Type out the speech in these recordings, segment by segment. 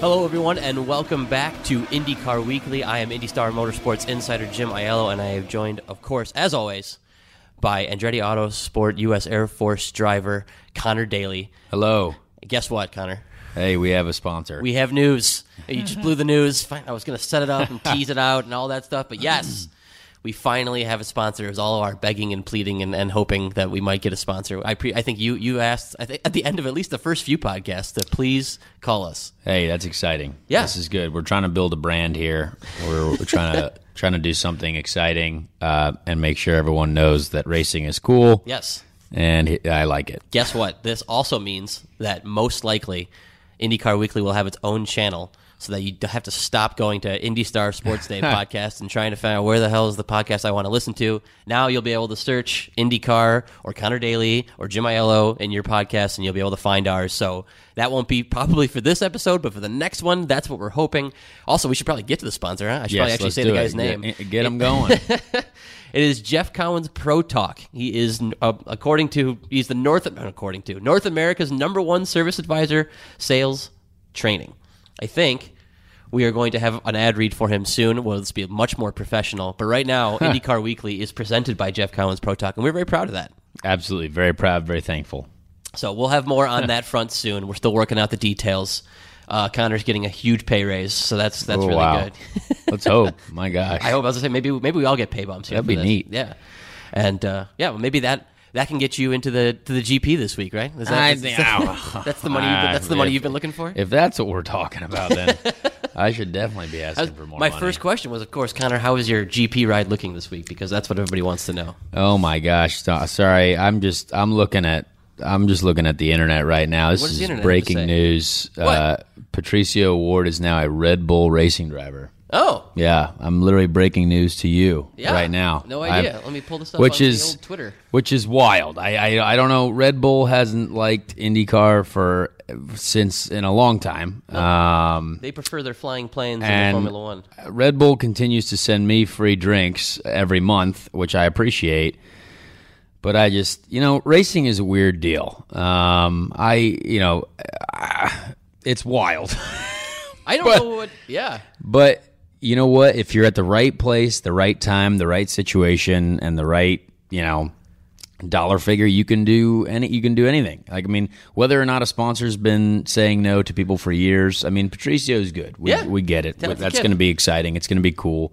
Hello, everyone, and welcome back to IndyCar Weekly. I am IndyStar Motorsports insider Jim Ayello, and I have joined, of course, as always, by Andretti Autosport U.S. Air Force driver Connor Daly. Hello. Guess what, Connor? Hey, we have a sponsor. We have news. You just blew the news. Fine, I was going to set it up and tease it out and all that stuff, but yes, we finally have a sponsor. It was all of our begging and pleading and, and hoping that we might get a sponsor. I pre- I think you you asked I think at the end of at least the first few podcasts to please call us. hey, that's exciting. Yeah. This is good. We're trying to build a brand here. We're, we're trying to trying to do something exciting uh, and make sure everyone knows that racing is cool. Yes. And he- I like it. Guess what? This also means that most likely IndyCar Weekly will have its own channel so that you have to stop going to IndyStar Sports Day podcast and trying to find out where the hell is the podcast I want to listen to. Now you'll be able to search IndyCar or Connor Daly or Jim Ayello in your podcast and you'll be able to find ours. So that won't be probably for this episode, but for the next one, that's what we're hoping. Also, we should probably get to the sponsor. Huh? I should probably actually say the guy's it. name. Get, get 'em going. It is Jeff Collins Pro Talk. He is, uh, according to, he's the North, according to North America's number one service advisor, sales training. I think we are going to have an ad read for him soon. Well, this will be much more professional. But right now, IndyCar Weekly is presented by Jeff Collins Pro Talk, and we're very proud of that. Absolutely. Very proud, very thankful. So we'll have more on that front soon. We're still working out the details. Uh, Connor's getting a huge pay raise, so that's that's Oh, really wow. good. Let's hope. My gosh. I hope I was gonna say maybe maybe we all get pay bumps. Here That'd be this. neat. Yeah, and uh, yeah, well, maybe that that can get you into the to the GP this week, right? Is that, I is- think- that's the money. You've been, that's the money If- you've been looking for. If that's what we're talking about, then I should definitely be asking for more My money. first question was, of course, Connor, how is your GP ride looking this week? Because that's what everybody wants to know. Oh my gosh! Sorry, I'm just I'm looking at I'm just looking at the internet right now. This What is internet have to breaking news. Uh, Patricio O'Ward is now a Red Bull racing driver. Oh, Yeah, I'm literally breaking news to you yeah, right now. No idea. Let me pull this up. which on is the old Twitter. which is wild. I, I I don't know. Red Bull hasn't liked IndyCar for since in a long time. Um, They prefer their flying planes in and Formula One. Red Bull continues to send me free drinks every month, which I appreciate. But I just, you know, racing is a weird deal. Um, I, you know, ah, it's wild. I don't know what. Yeah, but you know what? If you're at the right place, the right time, the right situation, and the right, you know, dollar figure, you can do any. You can do anything. Like I mean, whether or not a sponsor's been saying no to people for years. I mean, Patricio's good. We, Yeah. we get it. That's going to be exciting. It's going to be cool.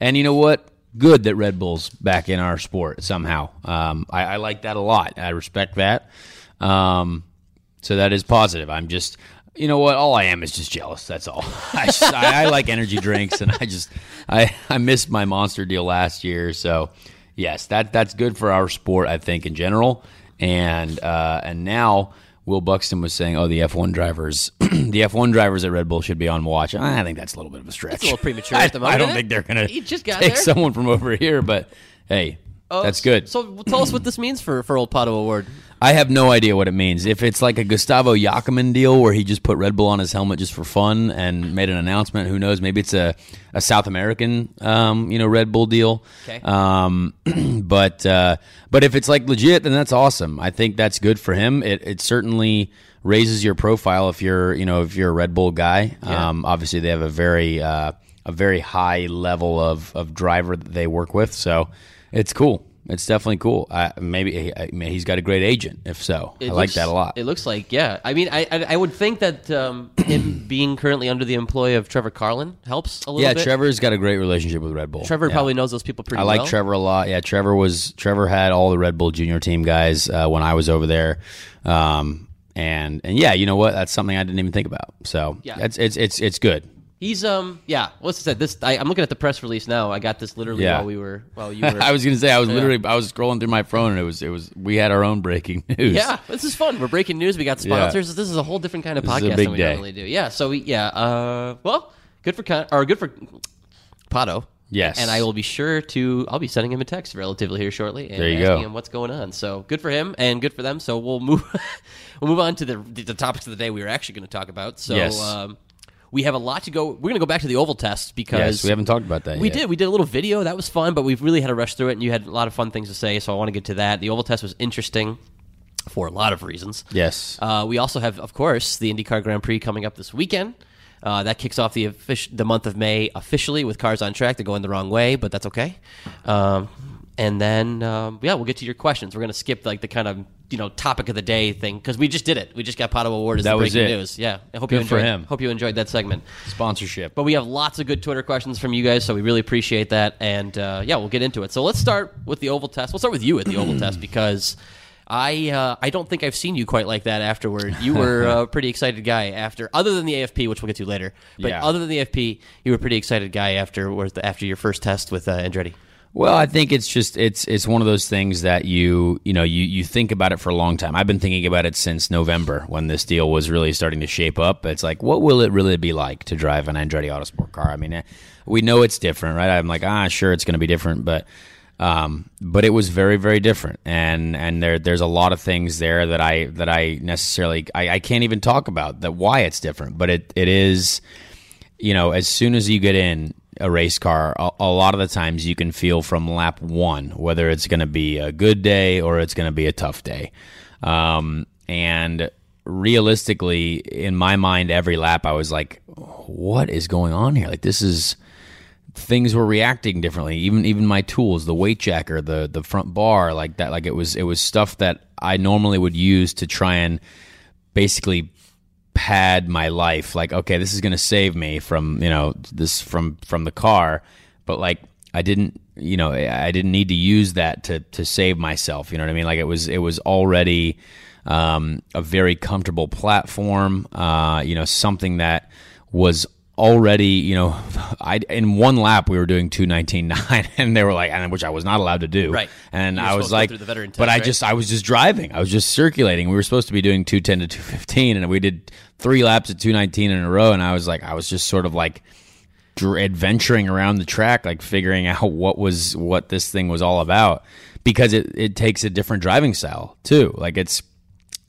And you know what? Good that Red Bull's back in our sport somehow. Um, I, I like that a lot. I respect that. Um, so that is positive. I'm just, you know what? All I am is just jealous. That's all. I, just, I, I like energy drinks, and I just, I, I missed my monster deal last year. So, yes, that that's good for our sport, I think, in general. And uh, and now Will Buxton was saying, oh, the F1 drivers, the F1 drivers at Red Bull should be on watch. I think that's a little bit of a stretch. a little premature I, at the moment, I don't think they're gonna just got take there. someone from over here, but hey, Oh, that's good. So tell us what this means for for old Pato O'Ward. I have no idea what it means. If it's like a Gustavo Yacamán deal where he just put Red Bull on his helmet just for fun and made an announcement, who knows? Maybe it's a, a South American, um, you know, Red Bull deal. Okay. Um, but uh, but if it's like legit, then that's awesome. I think that's good for him. It it certainly raises your profile if you're you know if you're a Red Bull guy. Um, obviously, they have a very uh, a very high level of of driver that they work with, so it's cool. It's definitely cool. I, maybe I mean, he's got a great agent. If so, I It like that a lot. It looks like, yeah. I mean, I I, I would think that um, him being currently under the employ of Trevor Carlin helps a little yeah, bit. Trevor's got a great relationship with Red Bull. Trevor Yeah. probably knows those people pretty well. I like well. Trevor a lot. Yeah, Trevor was Trevor had all the Red Bull Junior team guys uh, when I was over there, um, and and yeah, you know what? That's something I didn't even think about. So Yeah. it's it's it's it's good. He's um yeah. What's it said? This I, I'm looking at the press release now. I got this literally Yeah. while we were while you were. I was gonna say I was literally I was scrolling through my phone and it was it was we had our own breaking news. Yeah, this is fun. We're breaking news. We got sponsors. This is a whole different kind of This podcast than we day. normally do. Yeah. So we yeah. Uh, well, good for Con- or good for Pato. Yes. And I will be sure to. I'll be sending him a text relatively here shortly and There you asking go. him what's going on. So good for him and good for them. So we'll move. we'll move on to the the topics of the day we were actually going to talk about. So Yes. um, we have a lot to go. We're going to go back to the oval test because Yes, we haven't talked about that yet. we yet. did. We did a little video. That was fun, but we've really had to rush through it, and you had a lot of fun things to say. So I want to get to that. The oval test was interesting for a lot of reasons. Yes. Uh, we also have, of course, the IndyCar Grand Prix coming up this weekend. Uh, that kicks off the the month of May officially with cars on track. They're going the wrong way, but that's okay. Um, and then, um, yeah, we'll get to your questions. We're going to skip like the kind of you know topic of the day thing because we just did it. We just got Pato O'Ward as That the breaking news. Yeah, I hope Good you for enjoyed. him. Hope you enjoyed that segment. Sponsorship. But we have lots of good Twitter questions from you guys, so we really appreciate that. And uh, yeah, we'll get into it. So let's start with the oval test. We'll start with you at the oval test because I uh, I don't think I've seen you quite like that afterward. You were a pretty excited guy after, other than the AFP, which we'll get to later. But Yeah. other than the AFP, you were a pretty excited guy after after your first test with uh, Andretti. Well, I think it's just it's it's one of those things that you you know you you think about it for a long time. I've been thinking about it since November when this deal was really starting to shape up. It's like, what will it really be like to drive an Andretti Autosport car? I mean, eh, we know it's different, right? I'm like, ah, sure, it's going to be different, but um, but it was very very different, and and there there's a lot of things there that I that I necessarily I, I can't even talk about that why it's different, but it it is you know, as soon as you get in a race car, a, a lot of the times you can feel from lap one whether it's going to be a good day or it's going to be a tough day. Um, and realistically, in my mind, every lap I was like, what is going on here? Like, this is things were reacting differently. Even even my tools, the weight jacker, the the front bar, like that. Like it was it was stuff that I normally would use to try and basically pad my life like okay this is going to save me from you know this from from the car. But like i didn't you know i didn't need to use that to to save myself you know what i mean? Like it was it was already um, a very comfortable platform uh, you know something that was already you know i in one lap we were doing 219.9 and they were like and which i was not allowed to do Right. and i was like but test, i right? just I was just driving. I was just circulating. We were supposed to be doing 210 to 215, and we did three laps at 219 in a row. And I was like, I was just sort of like adventuring around the track, like figuring out what was what this thing was all about, because it it takes a different driving style too. Like it's.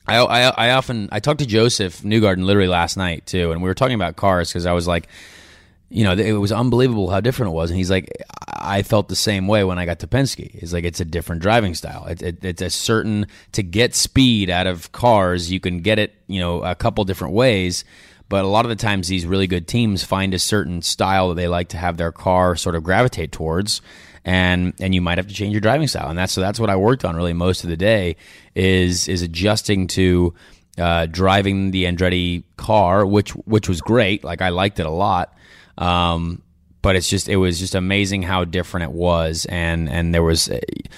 I, I, I often I talked to Josef Newgarden literally last night too, and we were talking about cars because I was like, you know, it was unbelievable how different it was. And he's like, I felt the same way when I got to Penske. It's like it's a different driving style. It, it, it's a certain to get speed out of cars. You can get it, you know, a couple different ways. But a lot of the times, these really good teams find a certain style that they like to have their car sort of gravitate towards, and and you might have to change your driving style. And that's so that's what I worked on really most of the day is is adjusting to uh, driving the Andretti car, which which was great. Like I liked it a lot. Um, but it's just it was just amazing how different it was, and and there was. It,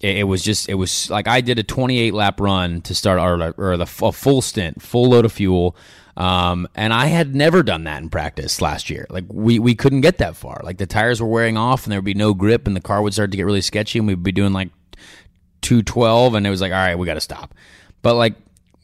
it was just it was like I did a 28 lap run to start or, or the a full stint, full load of fuel, um, and I had never done that in practice last year. Like we we couldn't get that far. Like the tires were wearing off, and there would be no grip, and the car would start to get really sketchy, and we'd be doing like 212 and it was like all right we got to stop but like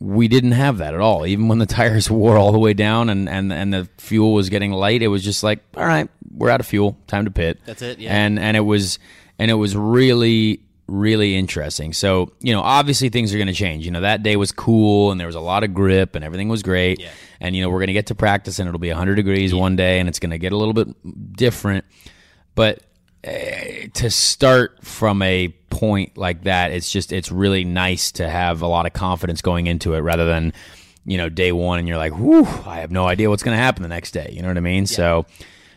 we didn't have that at all even when the tires wore all the way down and and and the fuel was getting light it was just like all right we're out of fuel time to pit That's it, yeah. and and it was and it was really really interesting so you know obviously things are going to change you know that day was cool and there was a lot of grip and everything was great Yeah. and you know we're going to get to practice and it'll be 100 degrees one day and it's going to get a little bit different but eh, to start from a point like that, it's just it's really nice to have a lot of confidence going into it rather than you know day one and you're like, whew, I have no idea what's going to happen the next day. You know what I mean? So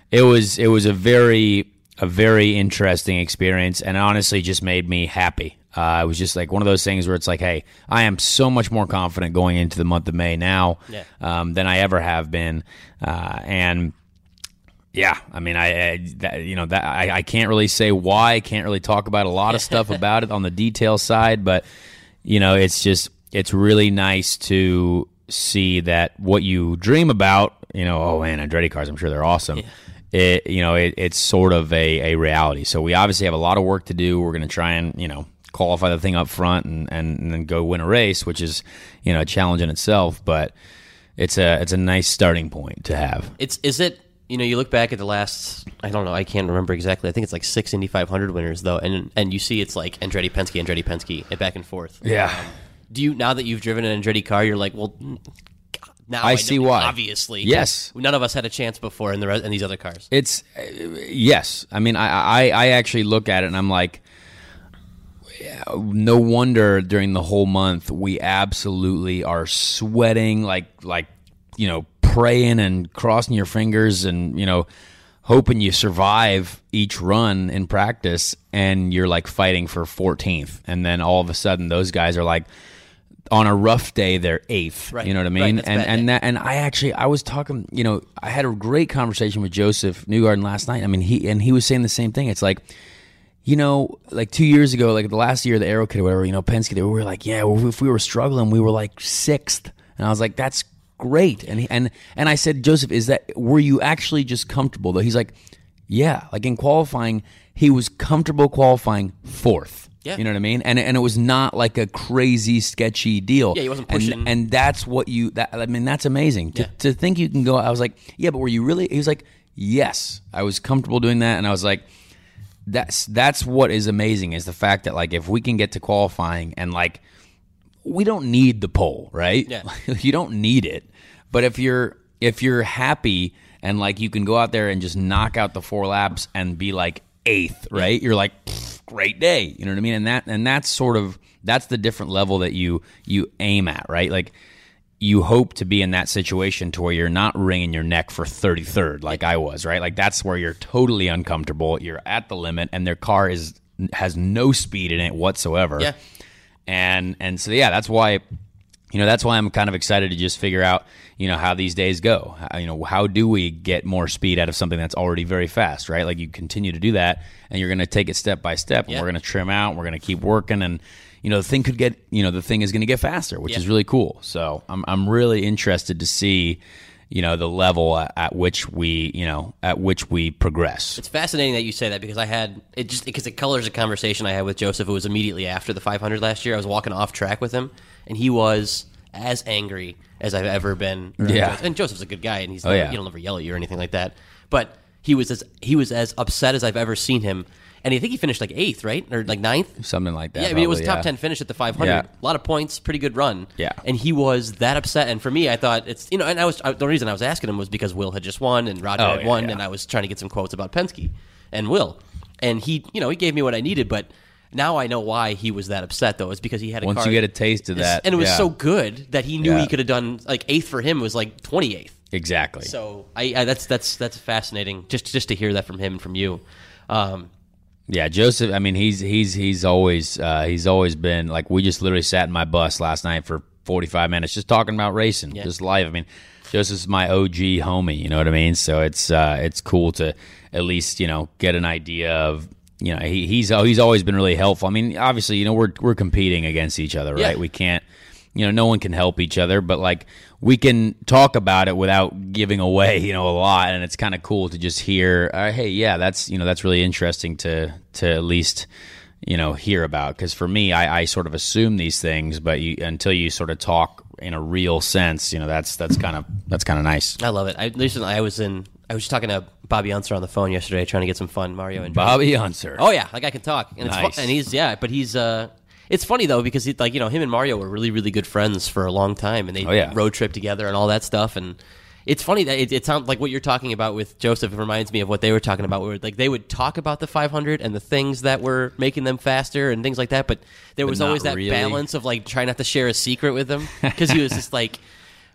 it was it was a very a very interesting experience and honestly just made me happy. Uh, it was just like one of those things where it's like, hey, I am so much more confident going into the month of May now Yeah. um, than I ever have been, uh, and yeah, I mean, I, I that, you know that I, I can't really say why. I can't really talk about a lot of stuff about it on the detail side, but you know, it's just it's really nice to see that what you dream about you know, oh man, Andretti cars, I'm sure they're awesome. It, you know, it, it's sort of a, a reality. So we obviously have a lot of work to do. We're going to try and, you know, qualify the thing up front and, and, and then go win a race, which is, you know, a challenge in itself. But it's a, it's a nice starting point to have. It's is it you know you look back at the last I don't know I can't remember exactly I think it's like six Indy 500 winners though and and you see it's like Andretti Penske Andretti Penske and back and forth. Yeah. Um, do you now that you've driven an Andretti car you're like well now I I, see know, why. obviously Yes. none of us had a chance before in the re- in these other cars. It's uh, yes. I mean, I, I I actually look at it and I'm like, no wonder during the whole month we absolutely are sweating like like you know praying and crossing your fingers and you know hoping you survive each run in practice and you're like fighting for 14th and then all of a sudden those guys are like on a rough day they're eighth Right. you know what i mean a and and day. that and i actually i was talking you know i had a great conversation with josef newgarden last night i mean he and he was saying the same thing it's like you know, like two years ago, like the last year, of the Aero Kit or whatever, you know, Penske, they were like, yeah, well, if we were struggling, we were like sixth. And I was like, that's great. And he, and and I said, Josef, is that were you actually just comfortable though? He's like, yeah, like in qualifying, he was comfortable qualifying fourth. Yeah. You know what I mean? And and it was not like a crazy sketchy deal. Yeah, he wasn't pushing. And, that's what you that I mean, that's amazing. To, Yeah. to think you can go I was like, yeah, but were you really he was like, Yes. I was comfortable doing that and I was like that's that's what is amazing is the fact that like if we can get to qualifying and like we don't need the pole, right? Yeah. you don't need it. But if you're if you're happy and like you can go out there and just knock out the four laps and be like eighth, right? You're like "Pfft, great day. You know what I mean? And that and that's sort of that's the different level that you you aim at, right? Like you hope to be in that situation to where you're not wringing your neck for 33rd like I was, right? Like that's where you're totally uncomfortable. You're at the limit and their car is has no speed in it whatsoever. Yeah. And and so yeah, that's why you know, that's why I'm kind of excited to just figure out, you know, how these days go. How, you know, how do we get more speed out of something that's already very fast, right? Like you continue to do that and you're going to take it step by step and Yeah. we're going to trim out, we're going to keep working and you know, the thing could get, you know, the thing is going to get faster, which Yeah. is really cool. So, I'm I'm really interested to see you know the level at, at which we you know at which we progress It's fascinating that you say that because I had it just because it colors a conversation I had with Josef. It was immediately after the 500 last year. I was walking off track with him, and he was as angry as I've ever been. Yeah. Josef. and Josef's a good guy, and he's Oh, yeah. he'll never yell at you or anything like that. But he was as he was as upset as I've ever seen him, and I think he finished like eighth, right, or like ninth. something like that Yeah, I mean, it was probably, top ten finish at the 500. Yeah. A lot of points, pretty good run. Yeah. and he was that upset. And for me, I thought it's you know, and I was I, the reason I was asking him was because Will had just won and Roger Oh, had won, and I was trying to get some quotes about Penske and Will, and he you know he gave me what I needed, but. Now I know why he was that upset, though. It's because he had a Once car you get a taste of that, and it was yeah. so good that he knew Yeah. he could have done like eighth for him was like twenty eighth. exactly So I, I that's that's that's fascinating just just to hear that from him and from you. Um, Yeah, Josef. I mean, he's he's he's always uh, he's always been like we just literally sat in my bus last night for forty five minutes just talking about racing, just life. I mean, Josef's my OG homie. You know what I mean? So it's uh, it's cool to at least you know get an idea of you know he, he's he's always been really helpful. I mean, obviously you know we're we're competing against each other, right? Yeah. We can't. You know, no one can help each other, but like we can talk about it without giving away, you know, a lot, and it's kind of cool to just hear, uh, hey, yeah, that's you know, that's really interesting to to at least you know hear about. Because for me, I, I sort of assume these things, but you, until you sort of talk in a real sense, you know, that's that's kind of that's kind of nice. I love it. I recently I was in I was just talking to Bobby Unser on the phone yesterday, trying to get some fun Mario and Bobby Unser. Oh yeah, like I can talk, and it's Nice. fun, and he's yeah, but he's uh, it's funny though because he, like you know him and Mario were really really good friends for a long time, and they Oh, yeah. road trip together and all that stuff, and it's funny that it, it sounds like what you're talking about with Josef. It reminds me of what they were talking about. Where like they would talk about the 500 and the things that were making them faster and things like that, but there was not always that really. balance of like trying not to share a secret with him because he was just like.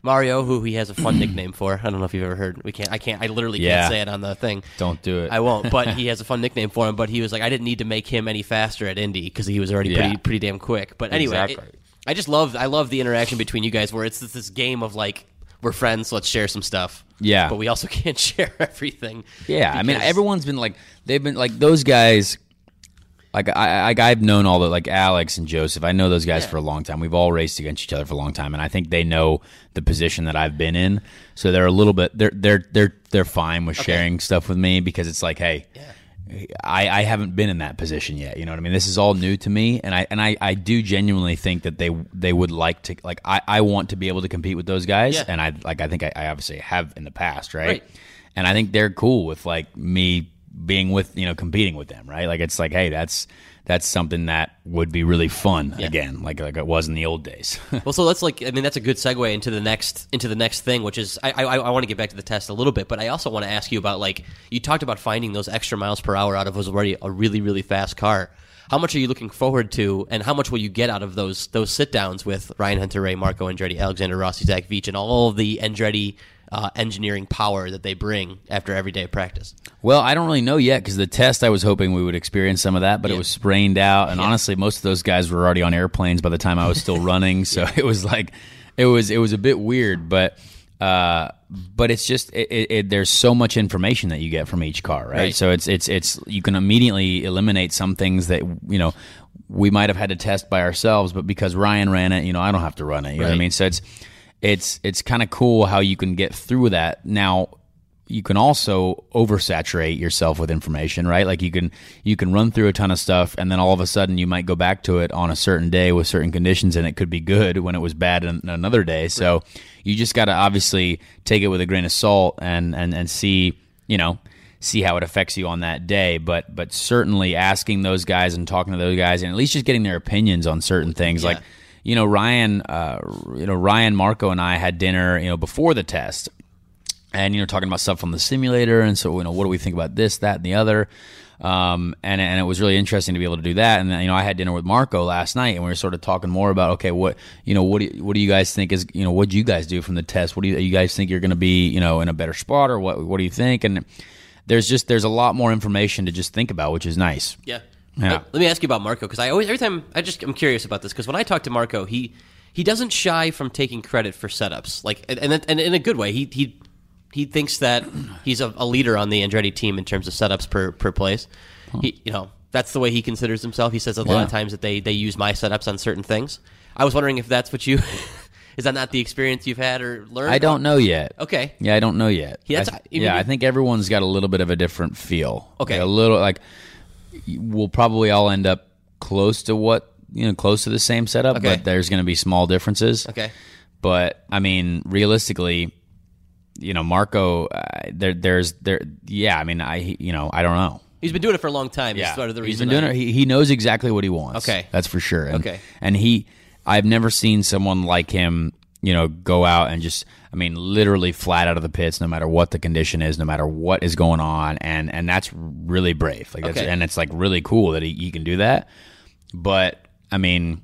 Mario, who he has a fun nickname for, I don't know if you've ever heard. We can't. I can't. I literally Yeah. can't say it on the thing. Don't do it. I won't. But he has a fun nickname for him. But he was like, I didn't need to make him any faster at Indy because he was already Yeah. pretty pretty damn quick. But anyway, Exactly. it- I just love I love the interaction between you guys where it's this, this game of like we're friends, let's share some stuff. Yeah. but we also can't share everything. Yeah, I mean, because- everyone's been like they've been like those guys like I like I've known all the like Alex and Josef. I know those guys Yeah. for a long time. We've all raced against each other for a long time, and I think they know the position that I've been in. So they're a little bit they're they're they're they're fine with sharing stuff with me because it's like, hey, I, I haven't been in that position yet. You know what I mean? This is all new to me, and I and I, I do genuinely think that they they would like to like I, I want to be able to compete with those guys, Yeah. and I like I think I, I obviously have in the past, right? Right. And I think they're cool with like me being with you know competing with them, right? Like it's like hey, that's that's something that would be really fun again, like like it was in the old days. Well, so let's like I mean that's a good segue into the next into the next thing, which is I I, I want to get back to the test a little bit, but I also want to ask you about like you talked about finding those extra miles per hour out of was already a really really fast car. How much are you looking forward to, and how much will you get out of those those sit downs with Ryan Hunter-Reay, Marco Andretti, Alexander Rossi, Zach Veach, and all of the Andretti uh, engineering power that they bring after every day of practice? Well, I don't really know yet because the test I was hoping we would experience some of that, but it was sprained out, and honestly, most of those guys were already on airplanes by the time I was still running. So it was like, it was it was a bit weird, but uh, but it's just it, it, it, there's so much information that you get from each car, right? Right. So it's it's it's you can immediately eliminate some things that you know we might have had to test by ourselves, but because Ryan ran it, you know, I don't have to run it. You know what I mean? So it's it's it's kind of cool how you can get through that. Now you can also oversaturate yourself with information, right? Like you can you can run through a ton of stuff and then all of a sudden you might go back to it on a certain day with certain conditions and it could be good when it was bad in another day. So you just got to obviously take it with a grain of salt and and and see, you know, see how it affects you on that day, but but certainly asking those guys and talking to those guys and at least just getting their opinions on certain things Yeah. like you know Ryan uh, you know Ryan Marco and I had dinner, you know, before the test. And you know talking about stuff from the simulator. And so you know what do we think about this that and the other? Um, and and it was really interesting to be able to do that. And you know I had dinner with Marco last night and we were sort of talking more about okay what you know what do you, what do you guys think is you know what do you guys do from the test? What do you, you guys think you're going to be you know in a better spot or what what do you think? And there's just there's a lot more information to just think about which is nice. Yeah. Yeah. Let, let me ask you about Marco because I always every time I just I'm curious about this because when I talk to Marco, he he doesn't shy from taking credit for setups, like and and, and in a good way. He he he thinks that he's a, a leader on the Andretti team in terms of setups per per place. He you know that's the way he considers himself. He says a lot Yeah. of times that they they use my setups on certain things. I was wondering if that's what you is that not the experience you've had or learned? I don't know yet Okay. Yeah, I don't know yet. Yeah, I that's- th- I mean, yeah, I think everyone's got a little bit of a different feel. Okay. Like, a little like we'll probably all end up close to what you know, close to the same setup, Okay. but there's going to be small differences. Okay. But I mean, realistically, you know, Marco, uh, there, there's there, yeah. I mean, I, you know, I don't know. He's been doing it for a long time. Yeah, sort of the he's been doing I- it. He, he knows exactly what he wants. Okay. that's for sure. And, Okay. and he, I've never seen someone like him. You know, go out and just, I mean, literally flat out of the pits, no matter what the condition is, no matter what is going on, and and that's really brave. Like, that's, Okay. and it's like really cool that he, he can do that. But I mean,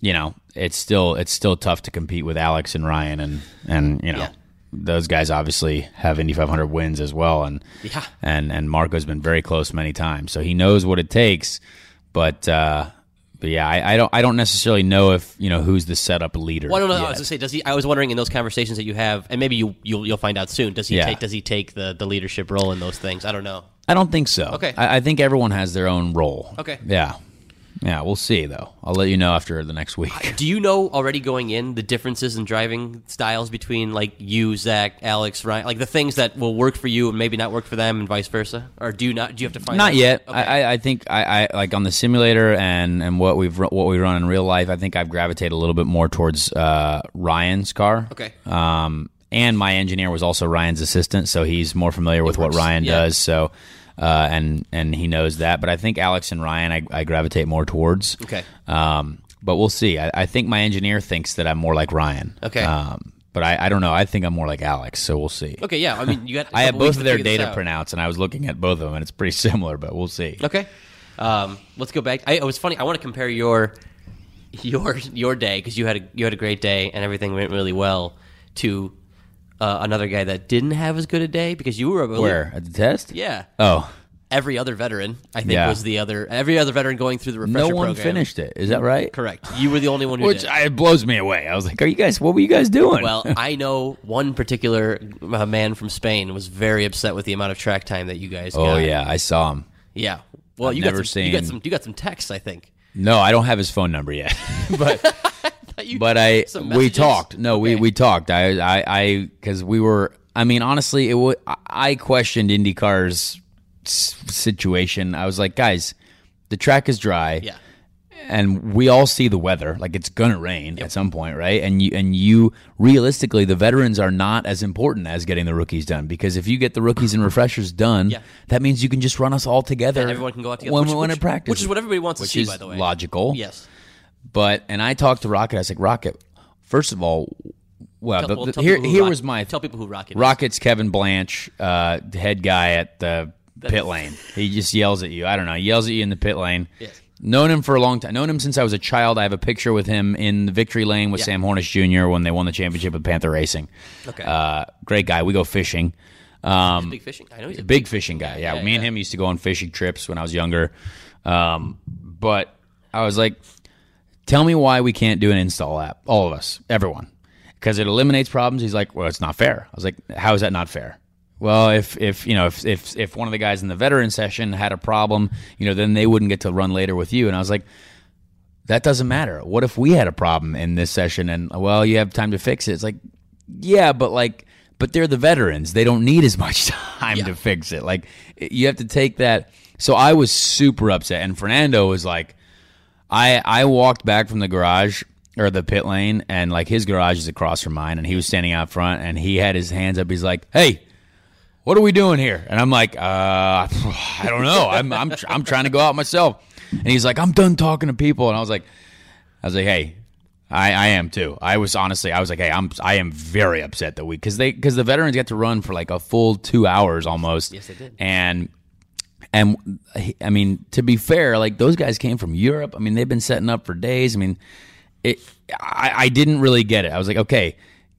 you know, it's still it's still tough to compete with Alex and Ryan and and you know. Yeah. Those guys obviously have Indy 500 wins as well, and Yeah. and and Marco's been very close many times, so he knows what it takes. But uh, but yeah, I, I don't I don't necessarily know if you know who's the setup leader. Well, I don't know. I was gonna say, does he? I was wondering in those conversations that you have, and maybe you you'll, you'll find out soon. Does he Yeah. take? Does he take the, the leadership role in those things? I don't know. I don't think so. Okay. I, I think everyone has their own role. Okay. Yeah, yeah. We'll see though. I'll let you know after the next week. Do you know already going in the differences in driving styles between like you, Zach, Alex, Ryan, like the things that will work for you and maybe not work for them, and vice versa? Or do you not? Do you have to find Not yet. Okay. I, I, think I, I like on the simulator and, and what we've what we run in real life. I think I've gravitated a little bit more towards uh, Ryan's car. Okay. Um, and my engineer was also Ryan's assistant, so he's more familiar with what Ryan yeah. does. So, uh, and and he knows that. But I think Alex and Ryan, I, I gravitate more towards. Okay. Um, but we'll see. I, I think my engineer thinks that I'm more like Ryan. Okay. Um, but I, I don't know. I think I'm more like Alex. So we'll see. Okay. Yeah. I mean, you got. I have both of their data out. printouts, and I was looking at both of them, and it's pretty similar. But we'll see. Okay. Um, let's go back. I, it was funny. I want to compare your your your day because you had a you had a great day and everything went really well to uh, another guy that didn't have as good a day because you were a Where at the test? Yeah. Oh, Every other veteran, I think, Yeah. was the other. Every other veteran going through the refresher. no one program. finished it. Is that right? Correct. You were the only one who Which did. I, it blows me away. I was like, "Are you guys? What were you guys doing?" well, I know one particular uh, man from Spain was very upset with the amount of track time that you guys oh got. yeah, I saw him. Yeah. Well, you never got some, you got some you got some texts, I think. No, I don't have his phone number yet, but You- but I we talked. No, we Okay. we talked. I I I because we were. I mean, honestly, it was. I questioned IndyCar's situation. I was like, guys, the track is dry. Yeah. and we all see the weather like it's gonna rain at some point right and you and you realistically the veterans are not as important as getting the rookies done because if you get the rookies and refreshers done Yeah. that means you can just run us all together And everyone can go out together. when which, we want which- to practice Which is what everybody wants to see, by the way. logical Yes. But and i talked to rocket i was like rocket first of all well, Tell- the, well, the- here, here Rock- was my Tell people who Rocket is. Rocket's Kevin Blanch, uh, head guy at the pit lane. He just yells at you. I don't know. He yells at you in the pit lane. Yes. Known him for a long time. Known him since I was a child. I have a picture with him in the victory lane with Yeah. Sam Hornish Jr. when they won the championship with Panther Racing. Okay. Uh, great guy. We go fishing. Um, Big fishing. I know he's a big fishing guy. Yeah, Yeah, me and him used to go on fishing trips when I was younger. Um, but I was like, tell me why we can't do an install lap, all of us, everyone, because it eliminates problems. He's like, well, it's not fair. I was like, how is that not fair? Well, if if you know if if if one of the guys in the veteran session had a problem, you know, then they wouldn't get to run later with you. And I was like, that doesn't matter. What if we had a problem in this session and well, you have time to fix it? It's like, yeah, but like, but they're the veterans. They don't need as much time to fix it. Like, you have to take that. So I was super upset, and Fernando was like, I I walked back from the garage or the pit lane, and like his garage is across from mine, and he was standing out front, and he had his hands up. He's like, hey. What are we doing here? And I'm like, uh, I don't know. I'm, I'm, I'm trying to go out myself. And he's like, I'm done talking to people. And I was like, I was like, hey, I, I am too. I was honestly, I was like, hey, I'm, I am very upset that we, because they, because the veterans got to run for like a full two hours almost. Yes, they did. And, and I mean, to be fair, like those guys came from Europe. I mean, they've been setting up for days. I mean, it, I, I didn't really get it. I was like, okay,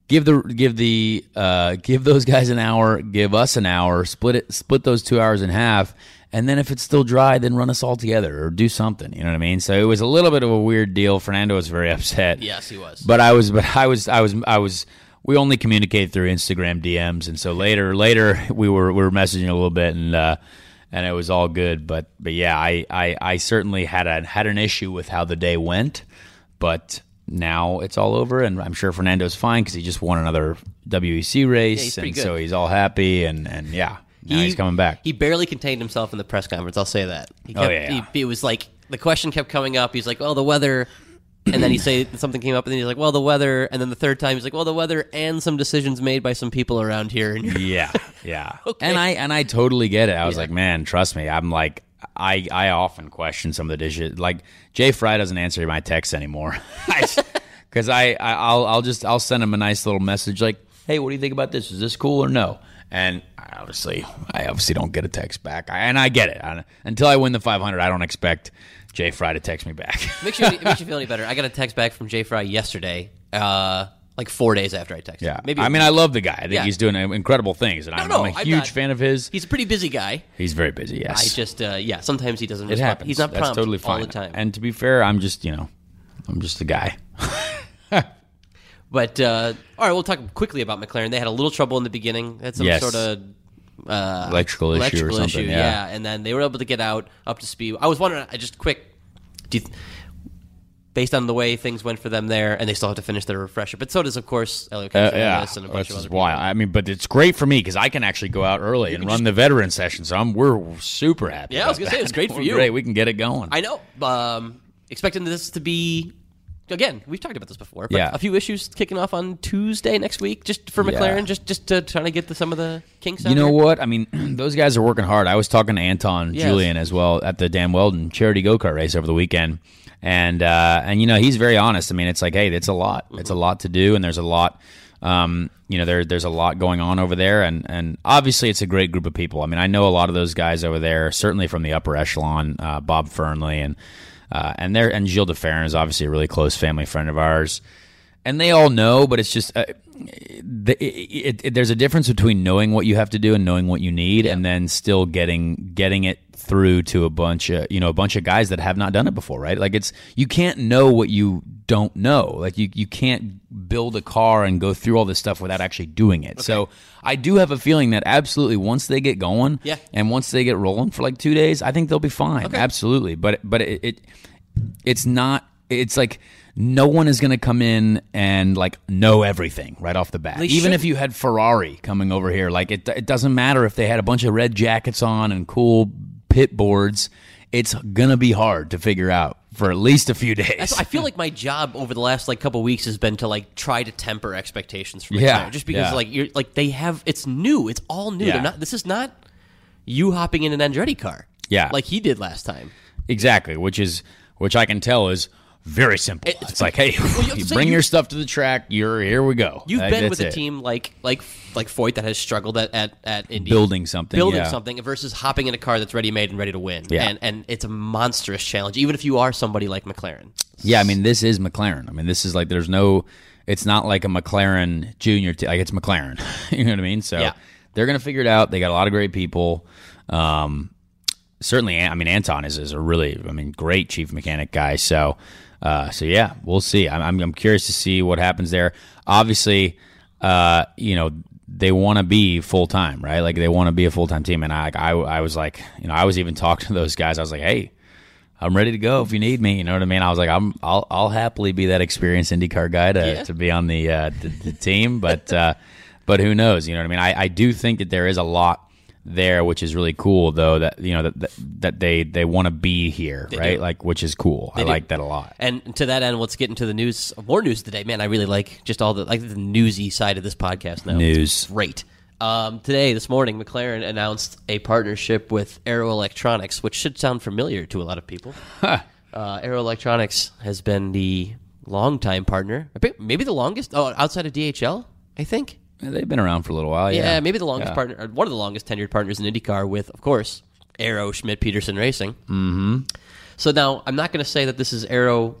give the, give the, uh, give those guys an hour, give us an hour, split it, split those two hours in half. And then if it's still dry, then run us all together or do something. You know what I mean? So it was a little bit of a weird deal. Fernando was very upset. Yes, he was. But I was, but I was, I was, I was. We only communicate through Instagram DMs, and so later, later we were we were messaging a little bit, and uh, and it was all good. But but yeah, I, I, I certainly had a had an issue with how the day went, but now it's all over, and I'm sure Fernando's fine because he just won another WEC race, pretty and good. so he's all happy, and and yeah, now he's coming back. He barely contained himself in the press conference. I'll say that. He Oh, kept, yeah, yeah. He, it was like the question kept coming up. He's like, "Oh, the weather," and then he say something came up, and then he's like, "Well, the weather," and then the third time he's like, "Well, the weather and some decisions made by some people around here." And yeah, yeah. Okay. And I and I totally get it. I was Yeah. like, man, trust me. I'm like, I I often question some of the dishes. Like Jay Frye doesn't answer my texts anymore, because I, I I'll I'll just I'll send him a nice little message like, hey, what do you think about this? Is this cool or no? And I obviously I obviously don't get a text back, I, and I get it. I, until I win the 500, I don't expect Jay Frye to text me back. makes you it makes you feel any better. I got a text back from Jay Frye yesterday, uh, like four days after I texted. yeah, him. maybe. I mean, I love the guy. I think Yeah. he's doing incredible things, and I'm, no, I'm a I'm huge not- fan of his. he's a pretty busy guy. He's very busy. Yes, I just, uh, yeah, sometimes he doesn't. It respond. happens. He's not That's prompt totally fine. all the time. And to be fair, I'm just you know, I'm just a guy. But uh, all right, we'll talk quickly about McLaren. They had a little trouble in the beginning. They had some Yes. sort of uh, Electrical issue or something, issue, yeah. and then they were able to get out up to speed. I was wondering, I just quick, you th- based on the way things went for them there, and they still have to finish their refresher. But so does, of course, Elliot Uh, yeah, and a bunch this of is other why. people. I mean, but it's great for me because I can actually go out early and run the veteran session. So I'm we're super happy. Yeah, I was gonna say, that. it's great for you. Great, we can get it going. I know. Um, expecting this to be. Again, we've talked about this before, but Yeah. a few issues kicking off on Tuesday next week, just for Yeah. McLaren, just just to trying to get the, some of the kinks out. You know here. what? I mean, those guys are working hard. I was talking to Anton Yes. Julian as well at the Dan Wheldon charity go kart race over the weekend, and uh, and you know he's very honest. I mean, it's like, hey, it's a lot. It's a lot to do, and there's a lot. Um, you know, there there's a lot going on over there, and and obviously it's a great group of people. I mean, I know a lot of those guys over there, certainly from the upper echelon, uh, Bob Fernley and uh, and there and Gil de Ferran is obviously a really close family friend of ours. And they all know, but it's just uh, the, it, it, there's a difference between knowing what you have to do and knowing what you need, and then still getting getting it through to a bunch of you know a bunch of guys that have not done it before, right? Like it's you can't know what you don't know. Like you you can't build a car and go through all this stuff without actually doing it. So I do have a feeling that absolutely once they get going, Yeah. and once they get rolling for like two days, I think they'll be fine. Okay. Absolutely, but but it, it it's not. It's like no one is going to come in and like know everything right off the bat. They Even if shouldn't. you had Ferrari coming over here, like it, it doesn't matter if they had a bunch of red jackets on and cool pit boards. It's gonna be hard to figure out for at least a few days. I feel like my job over the last like couple weeks has been to like try to temper expectations for Yeah, just because yeah. like you're like they have it's new, it's all new. Yeah. They're not. This is not you hopping in an Andretti car, Yeah. like he did last time. Exactly, which is which I can tell is very simple. It's- It's, like, hey, you you bring you- your stuff to the track. You're here. We go. You've Like, been with a it. team like like like Foyt that has struggled at at, at Indy, Building something, building yeah. something versus hopping in a car that's ready made and ready to win. Yeah. and and it's a monstrous challenge, even if you are somebody like McLaren. Yeah, I mean, this is McLaren. I mean, this is like there's no. It's not like a McLaren Junior. T- like it's McLaren. you know what I mean? So Yeah. they're gonna figure it out. They got a lot of great people. Um, certainly, I mean, Anton is, is a really, I mean, great chief mechanic guy. So, uh, so yeah, we'll see. I'm, I'm, I'm curious to see what happens there. Obviously, uh, you know, they want to be full time, right? Like they want to be a full time team. And I, like, I, I was like, you know, I was even talking to those guys. I was like, hey. I'm ready to go if you need me. You know what I mean? I was like, I'm, I'll, I'll happily be that experienced IndyCar guy to, Yeah. to be on the, uh, the, the team. But, uh, but who knows? You know what I mean? I, I do think that there is a lot there, which is really cool, though. That you know that that, that they they want to be here, right? do. Like, which is cool. I do. like that a lot. And to that end, let's get into the news. More news today, man. I really like just all the like the newsy side of this podcast now. News. It's great. Um, today, this morning, McLaren announced a partnership with Arrow Electronics, which should sound familiar to a lot of people. uh, Arrow Electronics has been the longtime partner, maybe the longest. Oh, outside of DHL, I think. They've been around for a little while. Yeah, Yeah, maybe the longest Yeah. partner, or one of the longest tenured partners in IndyCar with, of course, Arrow Schmidt Peterson Racing. Mm-hmm. So now I'm not going to say that this is Arrow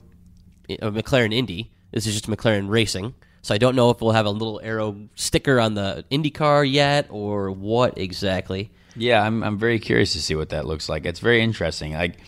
uh, McLaren Indy. This is just McLaren Racing. So I don't know if we'll have a little Arrow sticker on the IndyCar yet or what exactly. Yeah, I'm I'm very curious to see what that looks like. It's very interesting. Like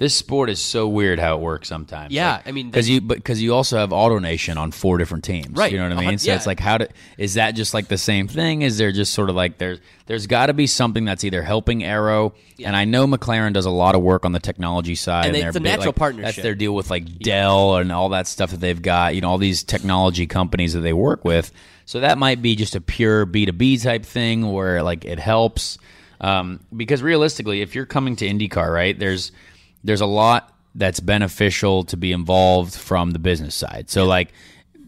this sport is so weird how it works sometimes. Yeah, I mean, because you because you also have AutoNation on four different teams, Right. You know what I Uh-huh, mean? So yeah. it's like how do is that just like the same thing? Is there just sort of like there's there's got to be something that's either helping Arrow, and I know McLaren does a lot of work on the technology side, And they- they're it's a natural like, partnership. That's their deal with like Dell and all that stuff that they've got. You know, all these technology companies that they work with. So that might be just a pure B two B type thing where like it helps. Um, because realistically, if you're coming to IndyCar, right, there's there's a lot that's beneficial to be involved from the business side. So like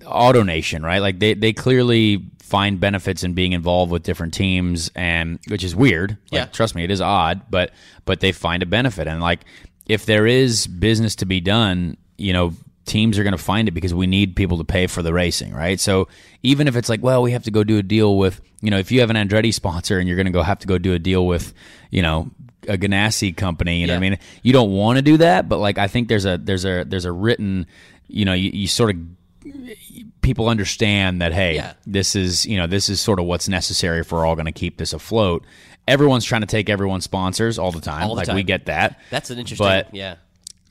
AutoNation, right? Like they, they clearly find benefits in being involved with different teams and which is weird. Like, Yeah. trust me, it is odd, but but they find a benefit. And like if there is business to be done, you know, teams are going to find it because we need people to pay for the racing, right? So even if it's like, well, we have to go do a deal with, you know, if you have an Andretti sponsor and you're going to go have to go do a deal with, you know, a Ganassi company, you know what I mean? You don't want to do that, but like I think there's a there's a there's a written, you know, you, you sort of people understand that hey, Yeah. this is you know this is sort of what's necessary if we're all going to keep this afloat. Everyone's trying to take everyone's sponsors all the time. All the like time. we get that. That's an interesting, But yeah.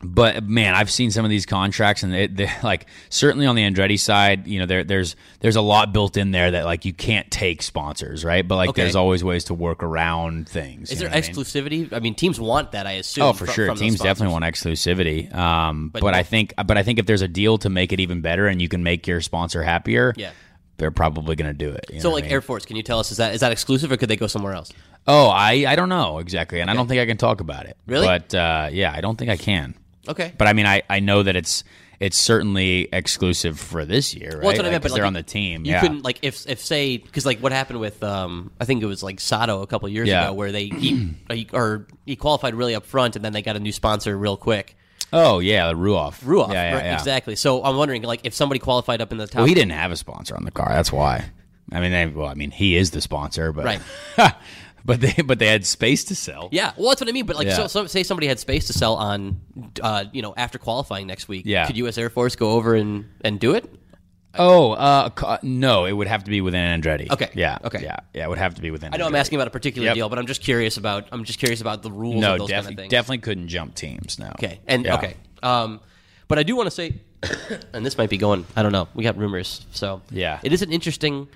But man, I've seen some of these contracts, and they like certainly on the Andretti side, you know, there there's there's a lot built in there that like you can't take sponsors, right? But like Okay. there's always ways to work around things. Is there what I mean? exclusivity? I mean, teams want that, I assume. Oh, for fr- sure. Teams definitely want exclusivity. Um, but, But- I think, but I think if there's a deal to make it even better, and you can make your sponsor happier, Yeah. they're probably going to do it. you So, like I mean? Air Force, can you tell us is that is that exclusive or could they go somewhere else? Oh, I I don't know exactly, and I don't think I can talk about it. Really? But uh, yeah, I don't think I can. Okay, But I mean, I, I know that it's it's certainly exclusive for this year, right? Well, that's what I meant. But they're on the team. You yeah. couldn't like if if say because like what happened with um I think it was like Sato a couple years Yeah. ago where they he, or he qualified really up front and then they got a new sponsor real quick. oh yeah, the Ruoff. Ruoff, Yeah, yeah, right, yeah. exactly. So I'm wondering like if somebody qualified up in the top. Well, he didn't have a sponsor on the car. That's why. I mean, they, well, I mean, he is the sponsor, but Right. but they but they had space to sell. Yeah, well, that's what I mean. But like, Yeah. so, so say somebody had space to sell on, uh, you know, after qualifying next week. Yeah. could U.S. Air Force go over and and do it? Oh, uh, ca- no, it would have to be within Andretti. Okay. Yeah. Okay. Yeah. Yeah. It would have to be within. I know I'm asking about a particular Yep. deal, but I'm just curious about I'm just curious about the rules No, of those def- kind of things. definitely couldn't jump teams. No. Okay. And Yeah. okay. Um, but I do want to say, and this might be going. I don't know. We got rumors, so Yeah. It is an interesting.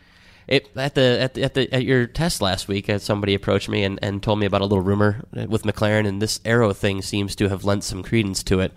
It, at the at the at the at your test last week, uh, somebody approached me and, and told me about a little rumor with McLaren, and this arrow thing seems to have lent some credence to it.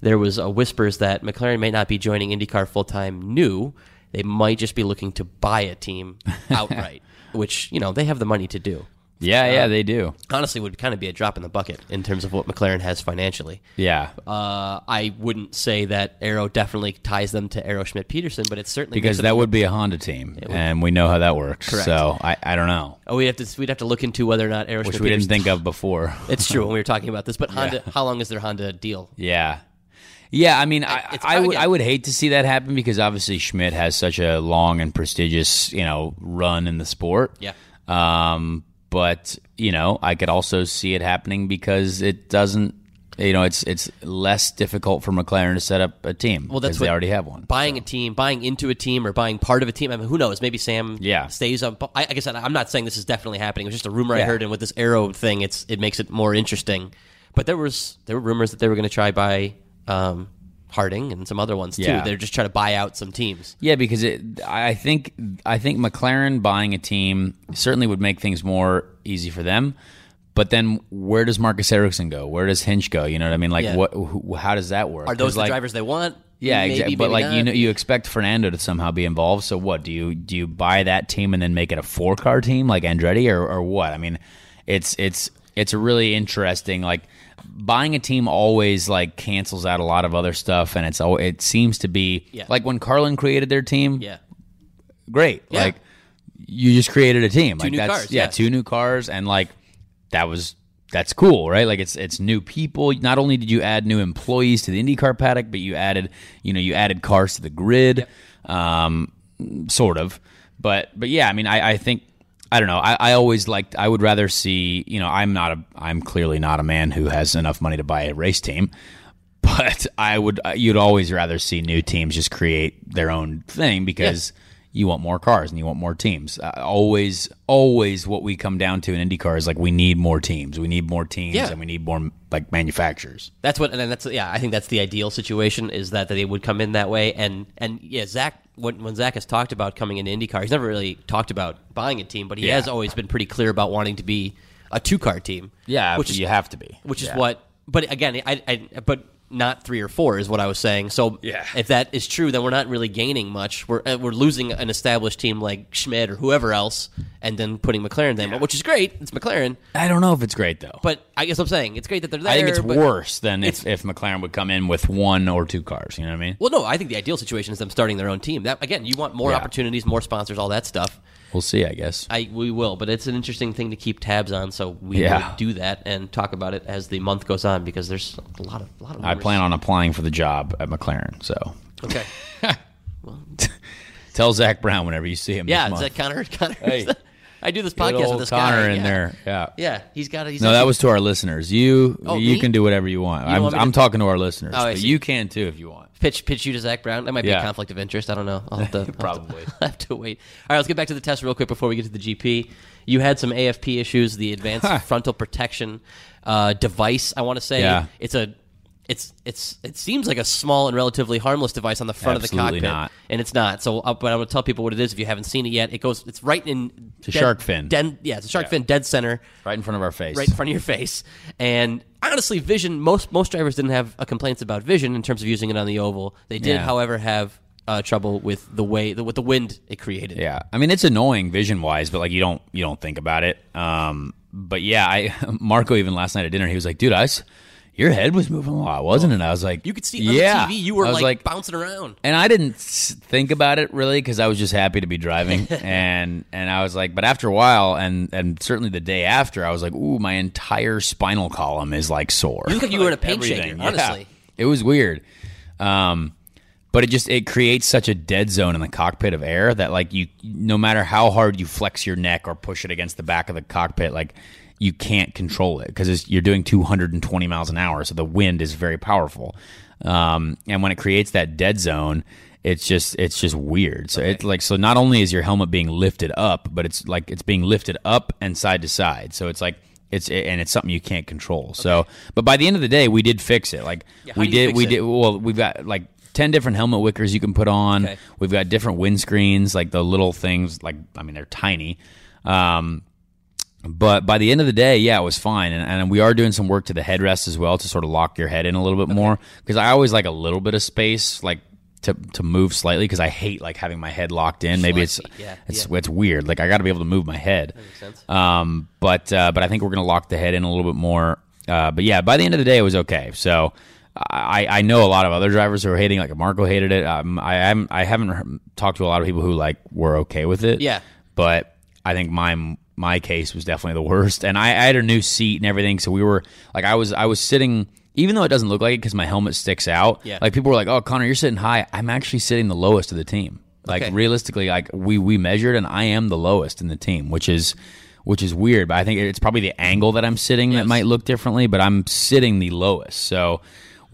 There was uh, whispers that McLaren may not be joining IndyCar full time new. They might just be looking to buy a team outright, which you know they have the money to do. Yeah. Yeah. They do. Honestly, would kind of be a drop in the bucket in terms of what McLaren has financially. Yeah. Uh, I wouldn't say that Arrow definitely ties them to Arrow Schmidt Peterson, but it's certainly because that would be a Honda team, and we know how that works. Correct. So I, I don't know, Oh, we have to we'd have to look into whether or not Arrow which we didn't think of before. It's true when we were talking about this, but Honda. How long is their Honda deal? Yeah. Yeah, I mean, I, I would I would hate to see that happen because obviously Schmidt has such a long and prestigious, you know, run in the sport. Yeah. Um, but you know, I could also see it happening because it doesn't. You know, it's it's less difficult for McLaren to set up a team. Well, that's what they already have one. Buying a team, buying into a team, or buying part of a team. I mean, who knows? Maybe Sam Yeah. stays up. I, like I said, I'm not saying this is definitely happening. It was just a rumor I heard, and with this Arrow thing, it's it makes it more interesting. But there was there were rumors that they were going to try buy um, Harding and some other ones too. Yeah. They're just trying to buy out some teams. Yeah, because it, I think I think McLaren buying a team certainly would make things more easy for them. But then, where does Marcus Ericsson go? Where does Hinch go? You know what I mean? Like, Yeah. what? Who, how does that work? Are those the like, drivers they want? Yeah, Maybe, exactly. But like you know, you expect Fernando to somehow be involved. So what? Do you do you buy that team and then make it a four car team like Andretti or or what? I mean, it's it's it's a really interesting like buying a team always like cancels out a lot of other stuff and it's al- it seems to be Yeah. like when Carlin created their team yeah. great. Yeah. Like you just created a team. like new that's cars, yeah, yeah. two new cars and like that was that's cool, right? Like it's it's new people. Not only did you add new employees to the IndyCar paddock, but you added, you know, you added cars to the grid. Um sort of. But but yeah, I mean I, I think I don't know. I, I always liked I would rather see, you know, I'm not a I'm clearly not a man who has enough money to buy a race team. But I would you'd always rather see new teams just create their own thing because you want more cars and you want more teams. Uh, always, always, what we come down to in IndyCar is like we need more teams. We need more teams, Yeah. and we need more like manufacturers. That's what, and then that's yeah. I think that's the ideal situation is that, that they would come in that way, and and yeah, Zak. When, when Zak has talked about coming into IndyCar, he's never really talked about buying a team, but he Yeah. has always been pretty clear about wanting to be a two car team. Yeah, which which is you have to be. which is what. But again, I, I but not three or four is what I was saying. So Yeah. if that is true, then we're not really gaining much. We're uh, we're losing an established team like Schmidt or whoever else, and then putting McLaren there, which is great. It's McLaren, I don't know if it's great though. but I guess I'm saying it's great that they're there. I think it's worse than if, if McLaren would come in with one or two cars. You know what I mean? Well, no, I think the ideal situation is them starting their own team. That again, you want more Yeah. opportunities, more sponsors, all that stuff. We'll see. I guess. I we will, but it's an interesting thing to keep tabs on. So we Yeah. do that and talk about it as the month goes on because there's a lot of a lot of. I plan on applying for the job at McLaren. So Okay. well, tell Zak Brown whenever you see him. Yeah, this is that Connor? Connor. Hey. I do this podcast with this Connor guy in yeah. there. Yeah. Yeah, he's got. A, he's No, that was to our listeners. You Oh, you me? can do whatever you want. You I'm, want I'm talking to our listeners, Oh, but you can too if you want. pitch pitch you to Zak Brown. That might be a conflict of interest. I don't know. I'll have to, I'll have to- Probably. I'll have to wait. All right, let's get back to the test real quick before we get to the GP. You had some AFP issues. The advanced frontal protection uh, device. I want to say Yeah. it's a. It's it's it seems like a small and relatively harmless device on the front Absolutely of the cockpit, not. and it's not. So, uh, but going to tell people what it is if you haven't seen it yet. It goes. It's right in. a shark fin. Dead, yeah, it's a shark Yeah. fin, dead center Right in front of our face. right in front of your face. And honestly, vision most most drivers didn't have uh, complaints about vision in terms of using it on the oval. They did, Yeah. however, have uh, trouble with the way the, with the wind it created. Yeah, I mean it's annoying vision wise, but like you don't you don't think about it. Um, but yeah, I Marco even last night at dinner he was like, "Dude, I s- your head was moving a lot, wasn't it?" I was like, You could see on yeah. the TV you were I was like, bouncing around. and I didn't s- think about it really because I was just happy to be driving, and and I was like, but after a while, and and certainly the day after, I was like, ooh, my entire spinal column is like sore. You look like you were in a paint shaker, yeah. honestly. it was weird. Um, but it just it creates such a dead zone in the cockpit of air that like you, no matter how hard you flex your neck or push it against the back of the cockpit, like you can't control it because you're doing 220 miles an hour, so the wind is very powerful. Um, and when it creates that dead zone, it's just it's just weird. So it's like so not only is your helmet being lifted up, but it's like it's being lifted up and side to side. So it's like it's and it's something you can't control. So, but by the end of the day, we did fix it. Like Yeah, we did, we it? did. Well, we've got like ten different helmet wickers you can put on. Okay. We've got different windscreens, like the little things. Like I mean, they're tiny. Um, but by the end of the day, yeah, it was fine. And, and we are doing some work to the headrest as well to sort of lock your head in a little bit more because I always like a little bit of space, like to, to move slightly because I hate like having my head locked in. Maybe it's yeah, it's yeah. it's weird. Like I got to be able to move my head. Um, but uh, but I think we're gonna lock the head in a little bit more. Uh, but yeah, by the end of the day, it was okay. So. I, I know a lot of other drivers who are hating, like Marco hated it. Um, I haven't I haven't talked to a lot of people who like were okay with it Yeah. but I think my my case was definitely the worst. And I, I had a new seat and everything, so we were like I was I was sitting. Even though it doesn't look like it because my helmet sticks out, Yeah. like people were like, "Oh, Connor, you're sitting high." I'm actually sitting the lowest of the team. Like Okay. realistically, like we we measured, and I am the lowest in the team, which is which is weird. But I think it's probably the angle that I'm sitting that might look differently. But I'm sitting the lowest, so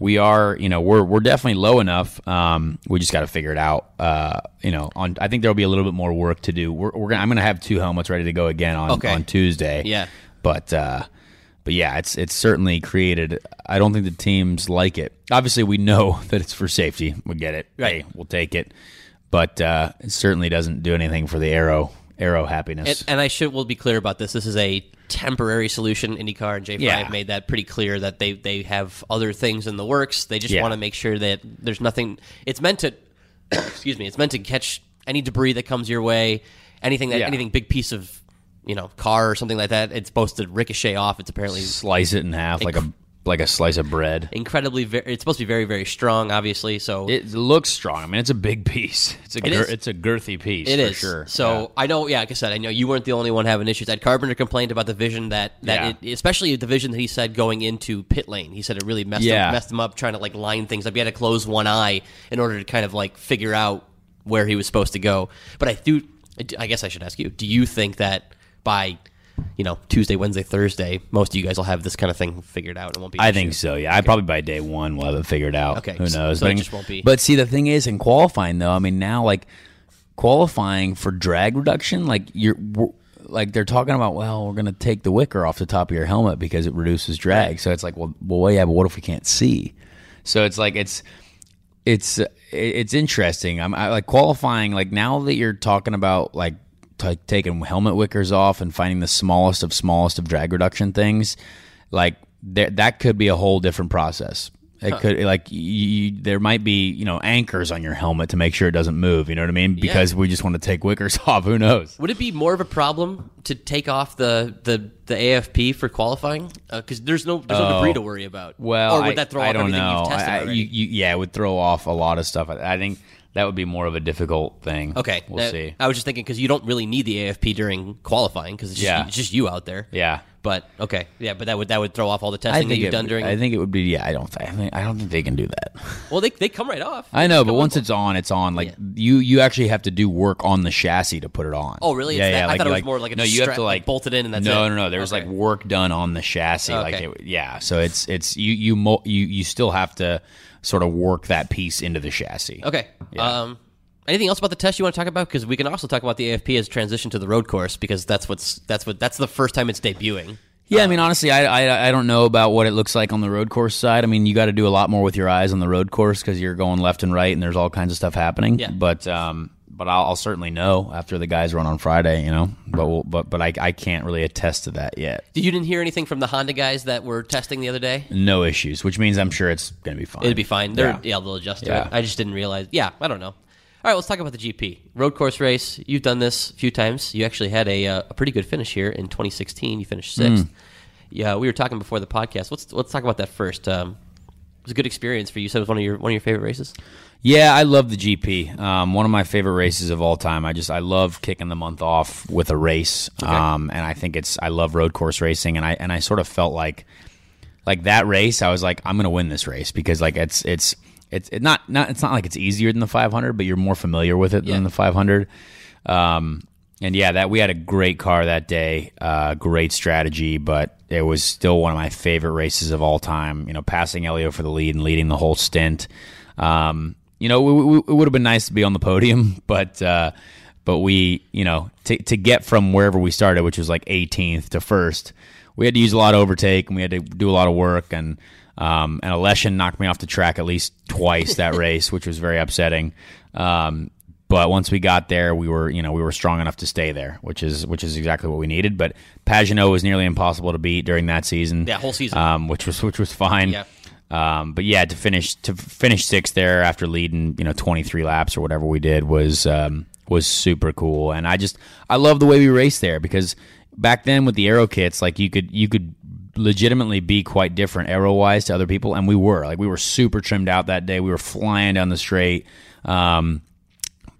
we are, you know, we're we're definitely low enough. Um, we just got to figure it out. Uh, you know, on I think there'll be a little bit more work to do. We're, we're gonna, I'm gonna have two helmets ready to go again on Okay. on Tuesday. Yeah. but uh, but yeah, it's it's certainly created. I don't think the teams like it. Obviously, we know that it's for safety. We get it. Right. Hey, we'll take it. But uh, it certainly doesn't do anything for the aero aero happiness. And, and I should we'll be clear about this. This is a temporary solution. IndyCar and Jay Frye Yeah. made that pretty clear that they they have other things in the works. They just Yeah. want to make sure that there's nothing. It's meant to. excuse me. It's meant to catch any debris that comes your way. Anything that Yeah. anything big piece of you know car or something like that. It's supposed to ricochet off. It's apparently Slice it in half like a like a slice of bread. incredibly. Very, it's supposed to be very very strong. Obviously, so It looks strong. I mean, it's a big piece. It's a It gir- it's a girthy piece. It for is sure. So I know, yeah, like I said, I know you weren't the only one having issues. Ed Carpenter complained about the vision that that Yeah. it, especially the vision that he said going into pit lane. He said it really messed Yeah. him, messed him up trying to like line things up. He had to close one eye in order to kind of like figure out where he was supposed to go. But I do, I guess I should ask you: Do you think that by you know Tuesday, Wednesday, Thursday, most of you guys will have this kind of thing figured out and it won't be? I issue? think so. Yeah, I probably by day one will have it figured out. Okay, who knows? so it but, just won't be- but see, the thing is, in qualifying though, I mean, now like qualifying for drag reduction, like you're. Like they're talking about, well, we're going to take the wicker off the top of your helmet because it reduces drag. So it's like, well, well, yeah, but what if we can't see? So it's like it's it's it's interesting. I'm I, like qualifying. Like now that you're talking about like t- taking helmet wickers off and finding the smallest of smallest of drag reduction things, like there, that could be a whole different process. It could like you, there might be you know anchors on your helmet to make sure it doesn't move. You know what I mean? Because we just want to take wickers off. Who knows? Would it be more of a problem to take off the the, the AFP for qualifying? Uh, because there's no there's no debris to oh. worry about. Oh. Well, or would I, that throw I off don't everything know. you've tested I- I- already? you, you, yeah, it would throw off a lot of stuff. I, I think that would be more of a difficult thing. okay, we'll see. I was just thinking because you don't really need the AFP during qualifying because it's, just- Yeah. it's just you out there. Yeah. But okay, yeah, but that would that would throw off all the I testing that you've it, done during. I think it would be. Yeah, I don't. Think, I, think, I don't think they can do that. well, they they come right off. I know, but once on. it's on, it's on. Like you, you actually have to do work on the chassis to put it on. Oh, really? Yeah, It's that- yeah. I like, thought it was like- more like a no. You have to like, like bolt it in and that's no, it. no, no. No. There's Okay. like work done on the chassis. Like Okay. it, yeah. So it's it's you you mo- you you still have to sort of work that piece into the chassis. Okay. Um, anything else about the test you want to talk about? Because we can also talk about the AFP as transition to the road course because that's what's that's what that's the first time it's debuting. Yeah, I mean, honestly, I, I I don't know about what it looks like on the road course side. I mean, you got to do a lot more with your eyes on the road course because you're going left and right, and there's all kinds of stuff happening. Yeah. But um, but I'll, I'll certainly know after the guys run on Friday, you know. But we'll, but but I I can't really attest to that yet. Did you didn't hear anything from the Honda guys that were testing the other day? No issues, which means I'm sure it's gonna be fine. It'd be fine. They're Yeah. yeah, they'll adjust to Yeah. it. I just didn't realize. Yeah, I don't know. All right, let's talk about the GP road course race. You've done this a few times. You actually had a, uh, a pretty good finish here in 2016. You finished sixth. Hmm. Yeah, we were talking before the podcast. Let's let's talk about that first. Um, was a good experience for you. You said it was one of your one of your favorite races. Yeah, I love the GP. Um, one of my favorite races of all time. I just I love kicking the month off with a race. Um, and I think it's I love road course racing, and I and I sort of felt like like that race. I was like I'm going to win this race because like it's it's it's it not not it's not like it's easier than the 500, but you're more familiar with it Yeah. than the 500. Um, and yeah, that we had a great car that day, uh, great strategy, but it was still one of my favorite races of all time. You know, passing Helio for the lead and leading the whole stint. Um, you know, we, we, it would have been nice to be on the podium, but uh, but we, you know, to to get from wherever we started, which was like 18th to first, we had to use a lot of overtake and we had to do a lot of work and. Um, and Aleshin knocked me off the track at least twice that race, which was very upsetting. Um, but once we got there, we were you know we were strong enough to stay there, which is which is exactly what we needed. But Pagenaud was nearly impossible to beat during that season. Yeah, whole season. um, which was which was fine. Yeah. Um, but yeah, to finish to finish sixth there after leading you know 23 laps or whatever we did was um, was super cool. And I just I love the way we raced there because back then with the aero kits, like you could you could legitimately be quite different aero wise to other people, and we were like we were super trimmed out that day. We were flying down the straight. Um,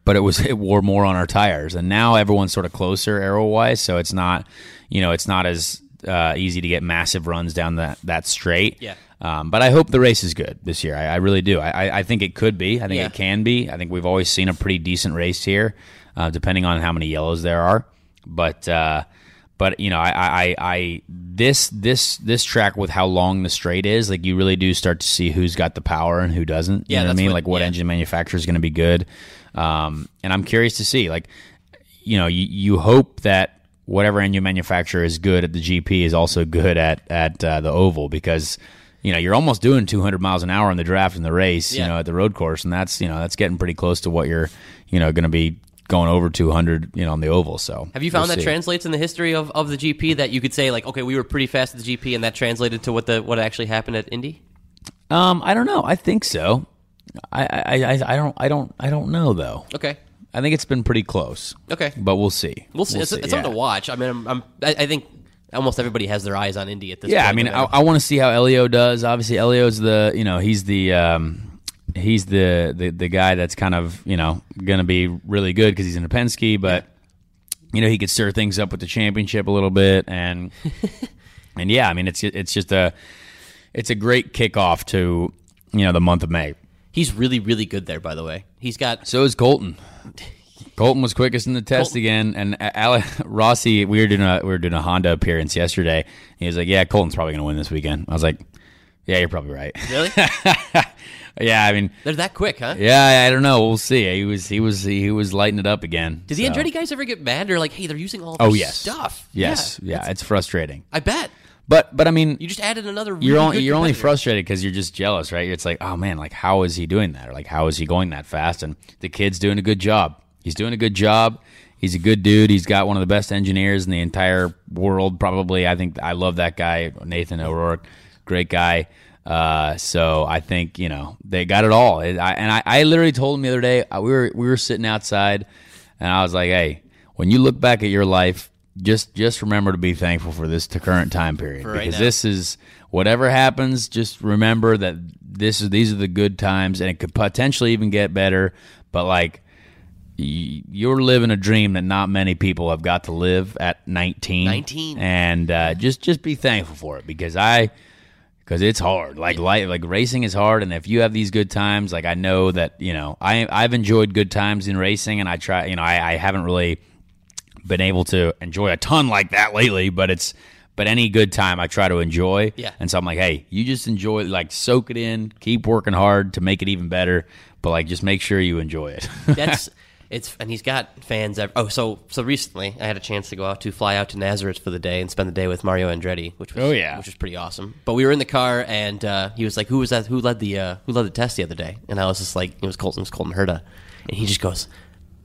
but it was it wore more on our tires, and now everyone's sort of closer aero wise, so it's not, you know, it's not as uh, easy to get massive runs down that that straight. Yeah. Um, but I hope the race is good this year. I, I really do. I, I- I think it could be. I think Yeah. it can be. I think we've always seen a pretty decent race here, uh, depending on how many yellows there are. But uh, but you know, I, I, I this this this track with how long the straight is, like you really do start to see who's got the power and who doesn't. You Yeah, know what I mean? what- like what yeah. engine manufacturer is going to be good. Um, and I'm curious to see, like, you know, you, you hope that whatever engine manufacturer is good at the GP is also good at at uh, the oval because you know you're almost doing 200 miles an hour in the draft in the race, Yeah. you know, at the road course, and that's you know that's getting pretty close to what you're you know going to be going over 200, you know, on the oval. So Have you found we'll that see. translates in the history of, of the GP that you could say like, okay, we were pretty fast at the GP, and that translated to what the what actually happened at Indy? Um, I don't know. I think so. I, I, I, don't I don't I don't know though. Okay, I think it's been pretty close. okay, But we'll see. we'll see. it's it's something to watch. I mean, I'm, I'm I, I think almost everybody has their eyes on Indy at this. Yeah, point, I mean, I, I want to see how Helio does. Obviously, Helio's the you know he's the um, he's the, the the guy that's kind of you know going to be really good because he's in a Penske, but you know he could stir things up with the championship a little bit, and and yeah, I mean it's it's just a it's a great kickoff to you know the month of May. He's really really good there. By the way, he's got So is Colton. Colton was quickest in the test Colton- again, and Ale- Rossi. We were doing a we were doing a Honda appearance yesterday. He was like, "Yeah, Colton's probably going to win this weekend." I was like, "Yeah, you're probably right." really yeah, I mean, they're that quick, huh? yeah, I don't know. We'll see. He was he was he was lighting it up again. Did the so- Andretti guys ever get mad? They're like, hey, they're using all Oh yes, stuff. Yes, yeah, it's frustrating. I bet But but I mean, you just added another. Really you're only you're only frustrated because you're just jealous, right? It's like, oh man, like how is he doing that? Or like how is he going that fast? And the kid's doing a good job. He's doing a good job. He's a good dude. He's got one of the best engineers in the entire world. Probably, I think I love that guy, Nathan O'Rourke. Great guy. Uh, so I think you know they got it all. I, and I, I literally told him the other day uh, we were we were sitting outside, and I was like, hey, when you look back at your life, just just remember to be thankful for this to current time period right because now. this is whatever happens. Just remember that this is these are the good times, and it could potentially even get better. But like you're living a dream that not many people have got to live at 19 19. and uh, just just be thankful for it because i because it's hard like life like racing is hard and if you have these good times like i know that you know i i've enjoyed good times in racing and i try you know i, I haven't really been able to enjoy a ton like that lately but it's but any good time i try to enjoy Yeah. and so i'm like hey you just enjoy like soak it in keep working hard to make it even better but like just make sure you enjoy it That's it's and he's got fans. Ev- oh, so so recently I had a chance to go out to fly out to Nazareth for the day and spend the day with Mario Andretti, which was Oh, yeah. which was pretty awesome. But we were in the car and uh, he was like, "Who was that? Who led the uh, who led the test the other day?" And I was just like, "It was Colton. It was Colton Herta," and he just goes,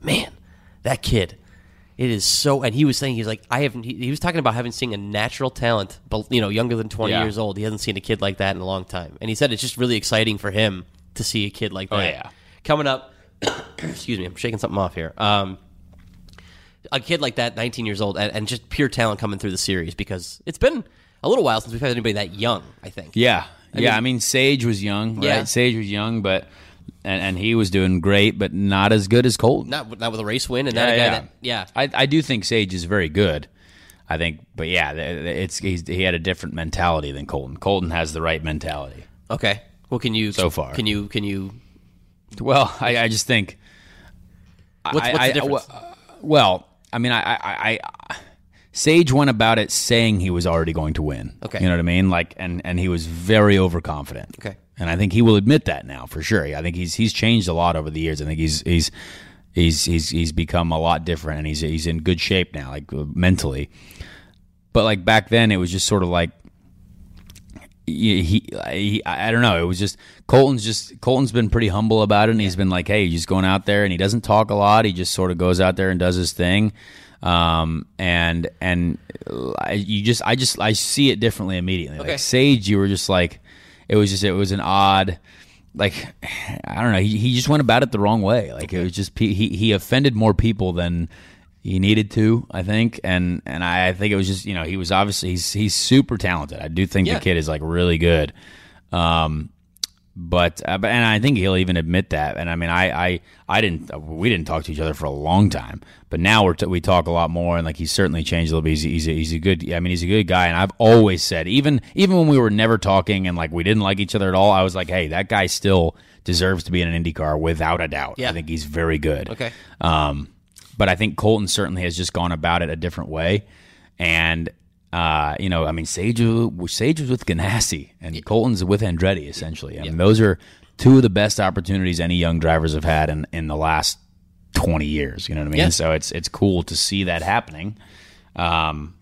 "Man, that kid." It is so, and he was saying he's like I haven't. He, he was talking about having seen a natural talent, but you know, younger than twenty Yeah. years old. He hasn't seen a kid like that in a long time, and he said it's just really exciting for him to see a kid like that. Oh, yeah. coming up. excuse me, I'm shaking something off here. Um, a kid like that, 19 years old, and, and just pure talent coming through the series because it's been a little while since we've had anybody that young. I think. Yeah, yeah. mean- I mean, Sage was young, right? Yeah. Sage was young, but and, and he was doing great, but not as good as Colton. Not with- not with a race win, and not a guy that yeah. I, I do think Sage is very good. I think, but yeah, it's he's, he had a different mentality than Colton. Colton has the right mentality. Okay. Well, can you So far. Can you can you? Well, I, I just think. What's, what's I- the difference? w- well, I mean, I, I, I, I, Sage went about it saying he was already going to win. Okay. you know what I mean? Like, and and he was very overconfident. Okay. And I think he will admit that now for sure. I think he's he's changed a lot over the years. I think he's he's he's he's he's become a lot different, and he's he's in good shape now, like mentally. But like back then, it was just sort of like he, he, he, I don't know. It was just Colton's just Colton's been pretty humble about it, and he's been like, "Hey, he's just going out there, and he doesn't talk a lot. He just sort of goes out there and does his thing." Um, and and I, you just, I just, I see it differently immediately. Okay. Like Sage, you were just like, it was just, it was an odd, like, I don't know. He, he just went about it the wrong way. Like it was just he he offended more people than he needed to, I think, and and I, I think it was just you know he was obviously he's he's super talented. I do think Yeah. the kid is like really good, um, but uh, but and I think he'll even admit that. And I mean, I I I didn't we didn't talk to each other for a long time, but now we're t- we talk a lot more, and like he's certainly changed a little bit. He's he's a, he's a good. I mean, he's a good guy, and I've always said even even when we were never talking and like we didn't like each other at all, I was like, hey, that guy still deserves to be in an IndyCar without a doubt. Yeah. I think he's very good. Okay. Um, but I think Colton certainly has just gone about it a different way. And, uh, you know, I mean, Sage, was- Sage was with Ganassi and Colton's with Andretti, essentially. I mean, those are two of the best opportunities any young drivers have had in, in the last 20 years. You know what I mean? Yeah. So it's, it's cool to see that happening. Um,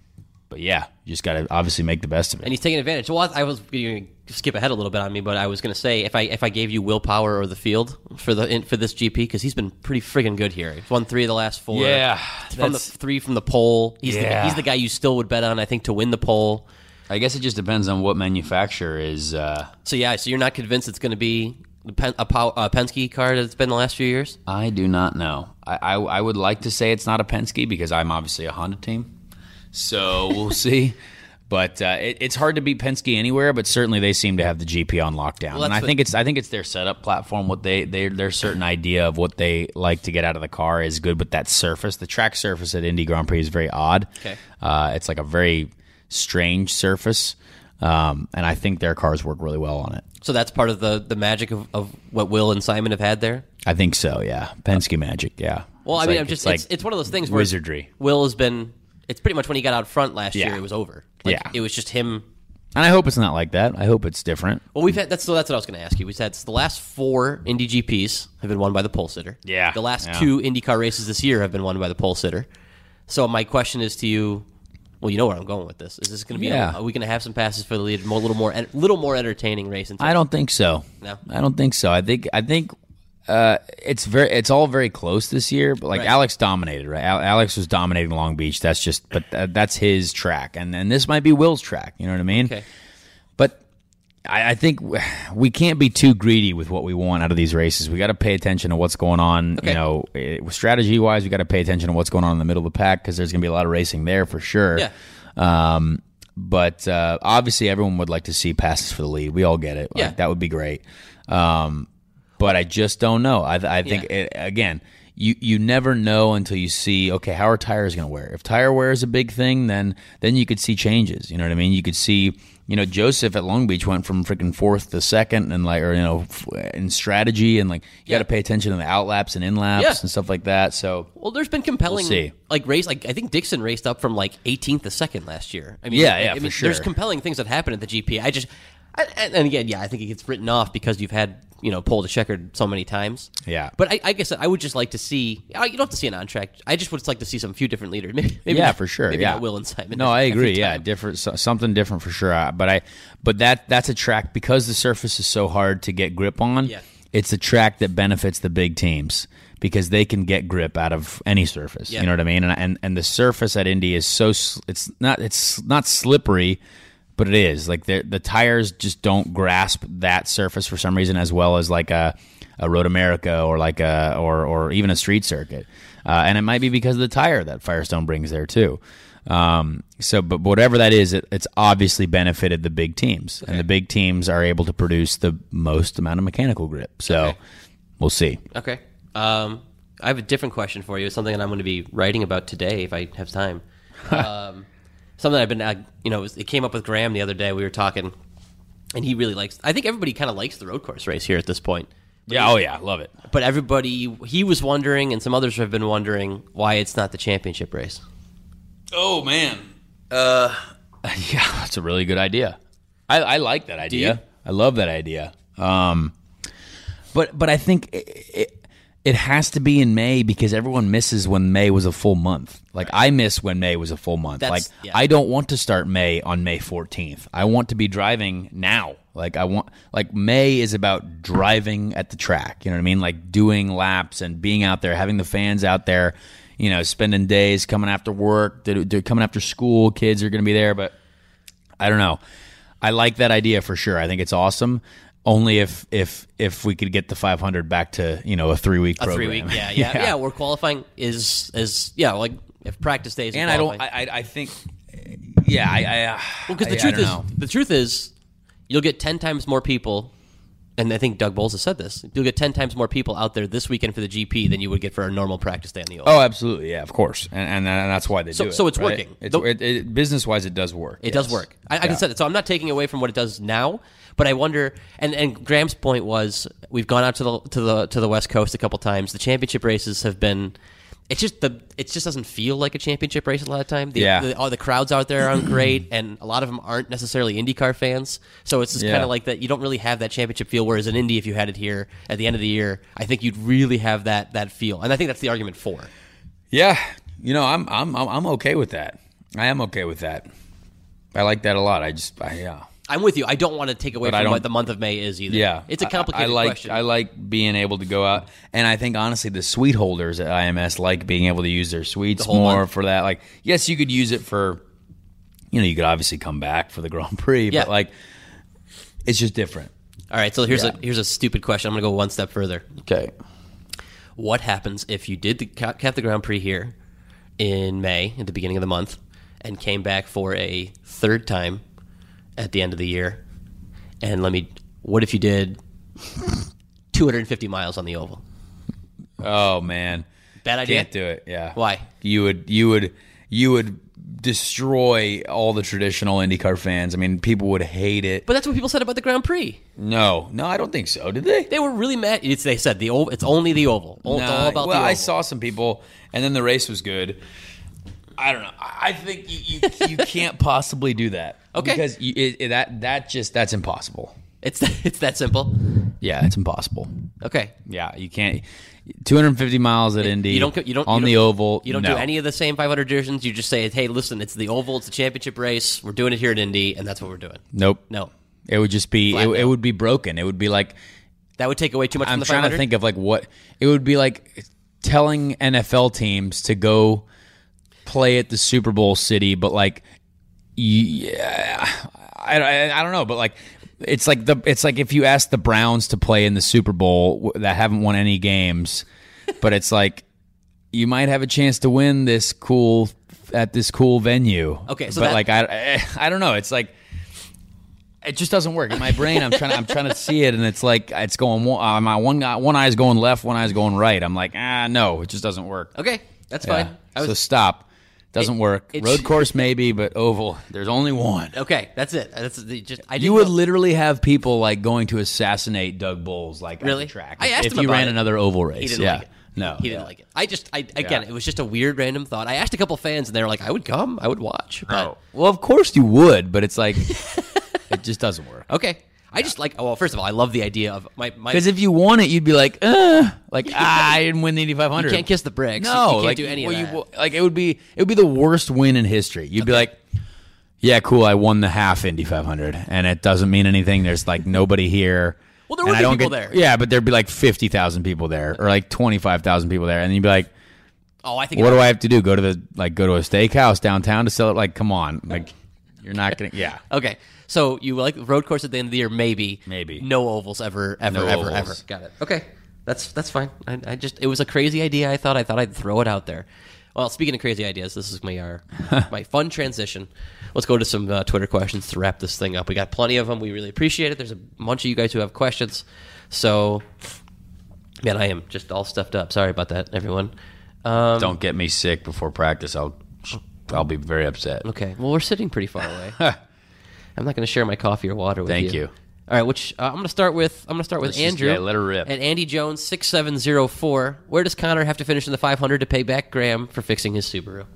but yeah, you just got to obviously make the best of it. and he's taking advantage. Well, I was going to skip ahead a little bit on me, but I was going to say if I if I gave you willpower or the field for the in, for this GP because he's been pretty friggin' good here. He's won three of the last four. Yeah, from the three from the pole. He's the, Yeah. he's the guy you still would bet on. I think to win the pole. I guess it just depends on what manufacturer is. Uh, So yeah, so you're not convinced it's going to be the Pen, a, Pow- a Penske car that it's been the last few years? I do not know. I, I, I would like to say it's not a Penske because I'm obviously a Honda team. So we'll see. But uh, it, it's hard to beat Penske anywhere. But certainly they seem to have the GP on lockdown, Well, and I think it's I think it's their setup platform. What they they their certain idea of what they like to get out of the car is good. But that surface, the track surface at Indy Grand Prix is very odd. Okay. uh, it's like a very strange surface, um, and I think their cars work really well on it. So that's part of the, the magic of, of what Will and Simon have had there. I think so. Yeah, Penske magic. Yeah. Well, It's I mean, like- I'm just like it's, it's one of those things where wizardry. Will has been. It's pretty much when he got out front last Yeah. year, it was over. Like, Yeah. it was just him. And I hope it's not like that. I hope it's different. Well, we've had that's so that's what I was going to ask you. We've had the last four Indy GPs have been won by the pole sitter. Yeah, The last yeah. two IndyCar races this year have been won by the pole sitter. So my question is to you. Well, you know where I'm going with this. Is this going to be? Yeah. are we going to have some passes for the lead? A little more, little more entertaining race. I don't think so. No? I don't think so. I think I think uh, it's very it's all very close this year. But like Right. Alex dominated, right? Al- Alex was dominating Long Beach. That's just, but th- that's his track, and and this might be Will's track. You know what I mean? Okay. But I, I think we can't be too greedy with what we want out of these races. We got to pay attention to what's going on. Okay. You know, eh, strategy wise, we got to pay attention to what's going on in the middle of the pack because there's going to be a lot of racing there for sure. Yeah. Um, but uh, obviously, everyone would like to see passes for the lead. We all get it. Like, Yeah. that would be great. Um, but I just don't know. I, I think Yeah. it, again, you you never know until you see okay how are tires going to wear. If tire wear is a big thing, then then you could see changes. You know what I mean? You could see. You know, Josef at Long Beach went from freaking fourth to second, and like, or you know, in strategy, and like, you Yeah. got to pay attention to the outlaps and inlaps Yeah. and stuff like that. So, Well, there's been compelling We'll like race. Like I think Dixon raced up from like 18th to second last year. I mean, Yeah, I- yeah, I for mean, sure. There's compelling things that happen at the GP. I just, and and again, yeah, I think it gets written off because you've had you know pole to checkered so many times. Yeah. but I, I guess I would just like to see. I- You don't have to see an on track. I just would like to see some few different leaders. Maybe, maybe yeah, not- for sure. Maybe yeah, not Will and Simon. No, I agree. Yeah, different, so, something different for sure. Uh, But I, but that that's a track because the surface is so hard to get grip on. Yeah. it's a track that benefits the big teams because they can get grip out of any surface. Yeah. You know what I mean? And and and the surface at Indy is so it's not it's not slippery. But it is like the the tires just don't grasp that surface for some reason as well as like a a Road America or like a or or even a street circuit, uh, and it might be because of the tire that Firestone brings there too. Um, so, but whatever that is, it, it's obviously benefited the big teams, and the big teams are able to produce the most amount of mechanical grip. So, Okay. we'll see. Okay. Um, I have a different question for you. It's something that I'm going to be writing about today if I have time. um, something I've been, uh, you know, it was- it came up with Graham the other day. We were talking, and he really likes. I think everybody kind of likes the road course race here at this point. Yeah. Oh yeah. Love it. But everybody, he was wondering, and some others have been wondering why it's not the championship race. Oh man. Uh, yeah, that's a really good idea. I, I like that idea. I love that idea. Um, but but I think it, it, it has to be in May because everyone misses when May was a full month. Like I miss when May was a full month. That's- like yeah. I don't want to start May on May 14th. I want to be driving now. Like I want like May is about driving at the track, you know what I mean? Like doing laps and being out there, having the fans out there, you know, spending days coming after work, they're, they're coming after school, kids are going to be there, but I don't know. I like that idea for sure. I think it's awesome. Only if if if we could get the 500 back to you know a three week A three week, yeah, yeah, yeah we're qualifying is is yeah, like if practice days. And I don't. I, I I think. Yeah, I. I Well, because the I- I truth don't is, know. the truth is, you'll get ten times more people, and I think Doug Boles has said this. You'll get ten times more people out there this weekend for the GP than you would get for a normal practice day on the Oval. Oh, absolutely. Yeah, of course, and and, and that's why they So- do it. so it's right? working. It's, it, it, business wise, it does work. It does work. I, I can say that. So I'm not taking away from what it does now, but I wonder. And and Graham's point was we've gone out to the to the to the West Coast a couple times. The championship races have been. It's just the it just doesn't feel like a championship race a lot of time. The, Yeah. the, all the crowds out there aren't great, and a lot of them aren't necessarily IndyCar fans. So it's just Yeah. kind of like that. You don't really have that championship feel. Whereas in Indy, if you had it here at the end of the year, I think you'd really have that that feel. And I think that's the argument for. Yeah, you know, I'm I'm I'm I'm okay with that. I am okay with that. I like that a lot. I just, I, yeah, I'm with you. I don't want to take away But from what the month of May is either. yeah. it's a complicated I, like question. I like being able to go out, and I think honestly, the suite holders at IMS like being able to use their suites The more month. for that. Like, yes, you could use it for, you know, you could obviously come back for the Grand Prix, Yeah. but like, it's just different. All right, so here's Yeah. a here's a stupid question. I'm going to go one step further. Okay. What happens if you did the cap the Grand Prix here in May at the beginning of the month and came back for a third time at the end of the year? And let me what if you did 250 miles on the oval? Oh man, Bad idea. can't do it. Yeah. Why? You would you would you would destroy all the traditional IndyCar fans. I mean, people would hate it. But that's what people said about the Grand Prix. No, no, I don't think so. Did they? They were really mad. It's, they said the oval. It's only the oval. Nah, all about well, the oval. I saw some people, and then the race was good. I don't know. I think you you, you can't possibly do that. Okay. because you, it, it- that that just that's impossible. It's it's that simple. Yeah, it's impossible. Okay. Yeah, you can't. 250 miles at Indy. You don't. You don't on you the don't- oval. You don't no. do any of the same 500 divisions. You just say, "Hey, listen, it's the oval. It's the championship race. We're doing it here at Indy, and that's what we're doing." Nope. No, It would just be. It, it would be broken. It would be like that would take away too much I'm from the trying 500. to think of like what it would be like telling NFL teams to go play at the Super Bowl city, but like, yeah, I, I, I don't know, but like. It's like the it's like if you ask the Browns to play in the Super Bowl that haven't won any games, but it's like you might have a chance to win this cool at this cool venue. Okay, so but that- like I, I I don't know. It's like it just doesn't work in my brain. I'm trying to I'm trying to see it, and it's like it's going one. Uh, my one guy, one eye's going left, one eye's going right. I'm like, ah, no, it just doesn't work. okay, that's Yeah. fine. I so was, stop. Doesn't work. it Road sh- course maybe, but oval. There's only one. okay, that's it. That's the, just. I You would know- literally have people like going to assassinate Doug Boles like Really? at the track. I asked if him you about ran it. another oval race. He didn't yeah. like it. No, he didn't yeah. like it. I just, I again, Yeah. it was just a weird random thought. I asked a couple fans, and they were like, "I would come, I would watch." But, Oh. Well, of course you would, but it's like it just doesn't work. Okay, I just like. Well, first of all, I love the idea of my my. Because if you won it, you'd be like, uh, like ah, I didn't win the Indy 500. You can't kiss the bricks. No, you can't like, do any well, of you- that. like it would be it would be the worst win in history. You'd be like, yeah, cool, I won the half Indy 500, and it doesn't mean anything. There's like nobody here. Well, there would be people get- there. Yeah, but there'd be like fifty thousand people there, or like twenty five thousand people there, and you'd be like, oh, I think. what do I have to do? Go to the like go to a steakhouse downtown to sell it? Like, come on, like you're not gonna. Yeah, Okay, so you like the road course at the end of the year? Maybe, Maybe. no ovals ever, ever, No ever, ovals. ever. Got it. Okay, that's that's fine. I, I just it was a crazy idea. I thought I thought I'd throw it out there. Well, speaking of crazy ideas, this is my our, my fun transition. Let's go to some uh, Twitter questions to wrap this thing up. We got plenty of them. We really appreciate it. There's a bunch of you guys who have questions. So, man, I am just all stuffed up. Sorry about that, everyone. Um, don't get me sick before practice. I'll I'll be very upset. Okay. Well, we're sitting pretty far away. I'm not going to share my coffee or water with you. Thank you. you. All right. Which uh, I'm going to start with. I'm going to start with Let's just- Andrew. yeah, let her rip. And Andy Jones six seven zero four. Where does Connor have to finish in the 500 to pay back Graham for fixing his Subaru?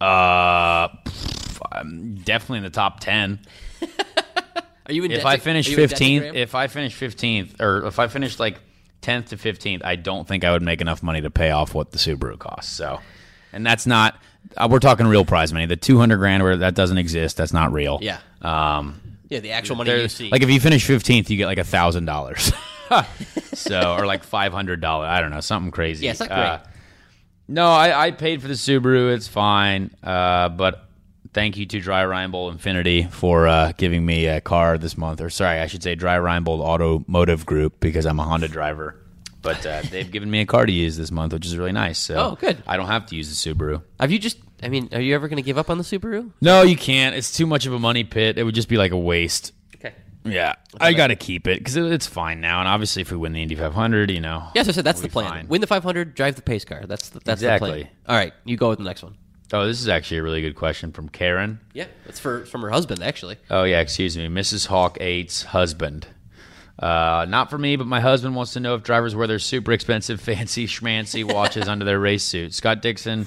Uh, pff, I'm definitely in the top ten. Are you in if debt I to- finish are you in debt to fifteenth, Graham? if I finish fifteenth, or if I finish like tenth to fifteenth, I don't think I would make enough money to pay off what the Subaru costs. So, and that's not. Uh, we're talking real prize money. The two hundred grand where that doesn't exist. That's not real. Yeah. Um. yeah, the actual money you see. Like if you finish fifteenth, you get like a thousand dollars. So, or like five hundred dollars. I don't know, something crazy. Yeah, it's not Uh, great. no, I, I paid for the Subaru. It's fine. Uh, but thank you to Dreyer Reinbold Infiniti for uh, giving me a car this month. Or sorry, I should say Dreyer Reinbold Automotive Group because I'm a Honda driver. But uh, they've given me a car to use this month, which is really nice. So Oh, good. I don't have to use the Subaru. Have you just? I mean, are you ever going to give up on the Subaru? No, you can't. It's too much of a money pit. It would just be like a waste. Okay. Yeah, I got to keep it because it's fine now. And obviously, if we win the Indy 500, you know. Yes, I said that's we'll the plan. fine. Win the 500, drive the pace car. That's the, that's the Exactly. plan. All right, you go with the next one. Oh, this is actually a really good question from Karen. Yeah, it's for from her husband actually. Oh yeah, excuse me, Mrs. Hawk Eight's husband. Uh, not for me, but my husband wants to know if drivers wear their super expensive, fancy, schmancy watches under their race suits. Scott Dixon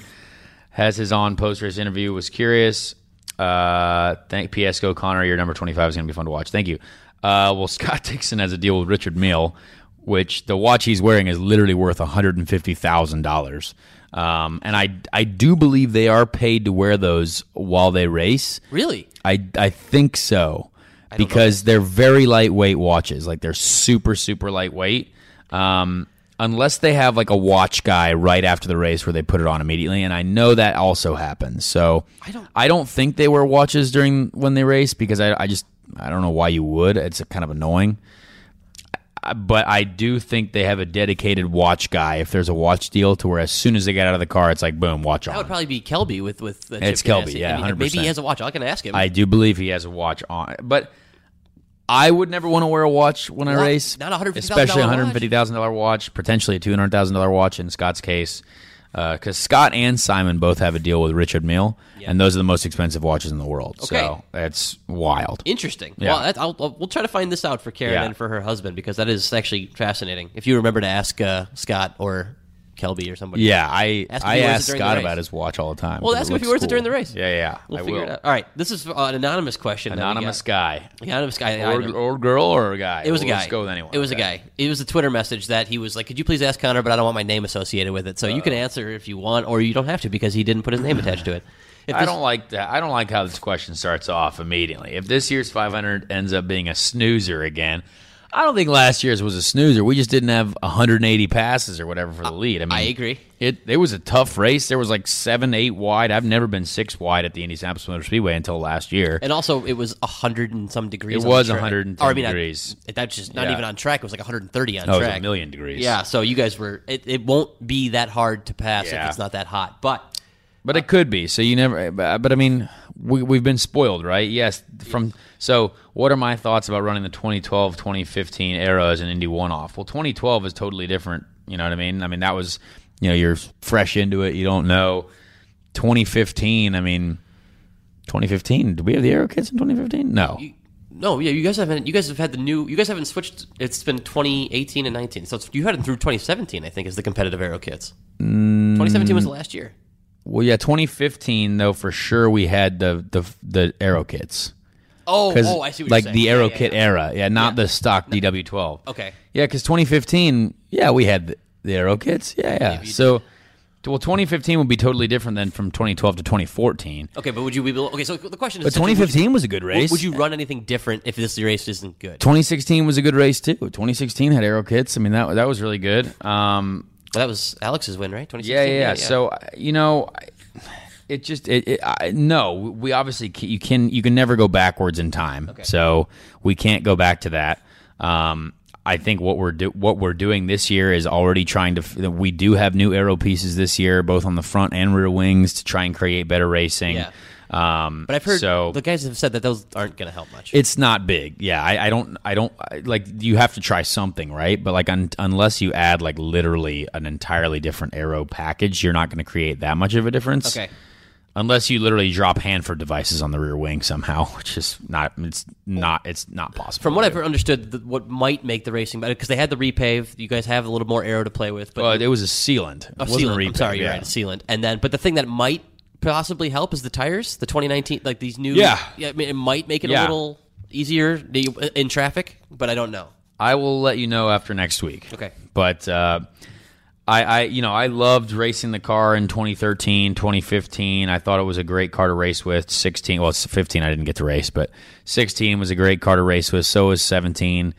has his on post race interview. Was curious. Uh, thank P.S. Go Connor, your number twenty five is going to be fun to watch. Thank you. Uh, well, Scott Dixon has a deal with Richard Mille, which the watch he's wearing is literally worth one hundred and fifty thousand dollars. Um, and I I do believe they are paid to wear those while they race. Really? I I think so because they're very lightweight watches. Like they're super super lightweight. Um, unless they have like a watch guy right after the race where they put it on immediately, and I know that also happens. So I don't- I don't think they wear watches during when they race because I I just I don't know why you would. It's kind of annoying. But I do think they have a dedicated watch guy if there's a watch deal to where as soon as they get out of the car, it's like boom, watch on. That would probably be Kelby with with. Uh, It's Kelby, yeah, I mean, maybe he has a watch. I can ask him. I do believe he has a watch on, but I would never want to wear a watch when I race. Not a $150,000 especially a hundred fifty thousand dollar watch, potentially a two hundred thousand dollar watch in Scott's case, because Scott and Simon both have a deal with Richard Mille, and those are the most expensive watches in the world. Okay. So that's wild. Interesting. Yeah. Well, that, I'll, I'll, we'll try to find this out for Karen Yeah. and for her husband because that is actually fascinating. If you remember to ask uh, Scott or Kelby or somebody. Yeah, I Ask I he wears it ask Scott about his watch all the time. Well, ask him if he wears it during the race. Yeah, yeah, We'll I figure will. it out. All right. This is uh, an anonymous question. Anonymous guy, Anonymous guy. Or, or girl, or a guy. It was a guy. Let's go with anyone. It was Okay. a guy. It was a Twitter message that he was like, "Could you please ask Connor?" But I don't want my name associated with it. So you can answer if you want, or you don't have to because he didn't put his name attached to it. If I don't like that. I don't like how this question starts off immediately. If this year's 500 ends up being a snoozer again, I don't think last year's was a snoozer. We just didn't have 180 passes or whatever for the lead. I mean, I agree. It it was a tough race. There was like seven, eight wide. I've never been six wide at the Indianapolis Motor Speedway until last year. And also, it was hundred and some degrees. It on was the track. 110 Or, I mean, I- degrees. that's just not Yeah. even on track. It was like 130 on Oh, it was track. a million degrees. Yeah. So you guys were. It, it won't be that hard to pass Yeah. if it's not that hot. But But it could be. So you never. But, I mean, we, we've been spoiled, right? Yes. From so, what are my thoughts about running the 2012, 2015 era as an Indy one-off? Well, 2012 is totally different. You know what I mean? I mean that was, you know, you're fresh into it. You don't know. 2015. I mean, 2015. Did we have the Aero kits in 2015? No. no, yeah, you guys haven't. You guys have had the new. You guys haven't switched. It's been 2018 and 19. So it's, you had it through 2017. I think is the competitive aero kits. Mm. 2017 was the last year. Well, yeah, 2015 though for sure we had the the the Aero kits. Oh, Because oh, I see what like you're saying. the Yeah, Aero yeah, kit yeah. era, yeah, not Yeah. the stock DW12. Okay. Yeah, because 2015, yeah, we had the, the Aero kits. Yeah, yeah. So, well, 2015 would be totally different than from 2012 to 2014. Okay, but would you be? able- Okay, so the question is, But essentially, would you- 2015 was a good race. Would you run anything different if this race isn't good? 2016 was a good race too. 2016 had Aero kits. I mean, that that was really good. Um, Well, that was Alex's win, right? 2016. yeah, yeah, yeah. So uh, you know, it just it, it I, no. We obviously ca- you can you can never go backwards in time. So we can't go back to that. Um, I think what we're do, what we're doing this year is already trying to. We do have new aero pieces this year, both on the front and rear wings, to try and create better racing. Yeah. Um, but I've heard so the guys have said that those aren't going to help much. it's not big. Yeah, I, I don't, I don't I- like. You have to try something, right? But like, un, unless you add like literally an entirely different aero package, you're not going to create that much of a difference. okay. Unless you literally drop Hanford devices on the rear wing somehow, which is not. It's not. It's not possible. From what I've understood, the, what might make the racing better because they had the repave. You guys have a little more aero to play with, but well, it was a sealant. It Oh, wasn't sealant. a I'm sorry, you're yeah. right, a sealant. And then, but the thing that might possibly help is the tires. The 2019, like these new. Yeah. yeah. I mean, it might make it a little easier in traffic, but I don't know. I will let you know after next week. Okay. But uh, I, I, you know, I loved racing the car in 2013, 2015. I thought it was a great car to race with. 16, well, it's 15 I didn't get to race, but 16 was a great car to race with. So was 17.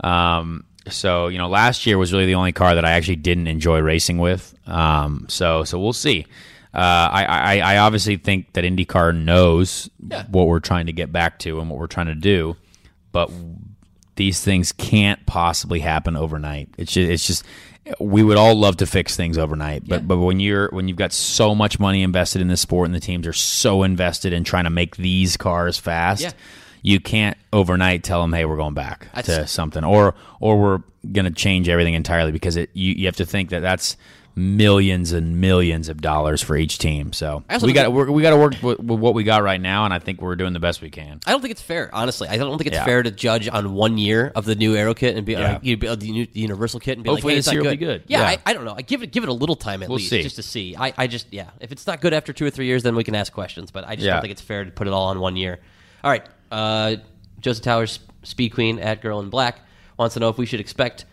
Um, so you know, last year was really the only car that I actually didn't enjoy racing with. Um, so so we'll see. Uh, I, I I obviously think that IndyCar knows Yeah. what we're trying to get back to and what we're trying to do, but these things can't possibly happen overnight. It's just, it's just we would all love to fix things overnight, but Yeah. but when you're when you've got so much money invested in this sport and the teams are so invested in trying to make these cars fast, Yeah. you can't overnight tell them, "Hey, we're going back to something," or or we're going to change everything entirely because it you, you have to think that that's millions and millions of dollars for each team. So we got we got to work with, with what we got right now, and I think we're doing the best we can. I don't think it's fair, honestly. I don't think it's Yeah. fair to judge on one year of the new Aero kit and be Yeah. like, you build the, new, the Universal kit and be Hopefully like, hey, this year will good. be good. Yeah, Yeah. I, I don't know. I give it give it a little time at We'll least see. just to see. I, I just yeah, if it's not good after two or three years, then we can ask questions. But I just don't think it's fair to put it all on one year. All right, uh, Joseph Towers, Speed Queen at Girl in Black wants to know if we should expect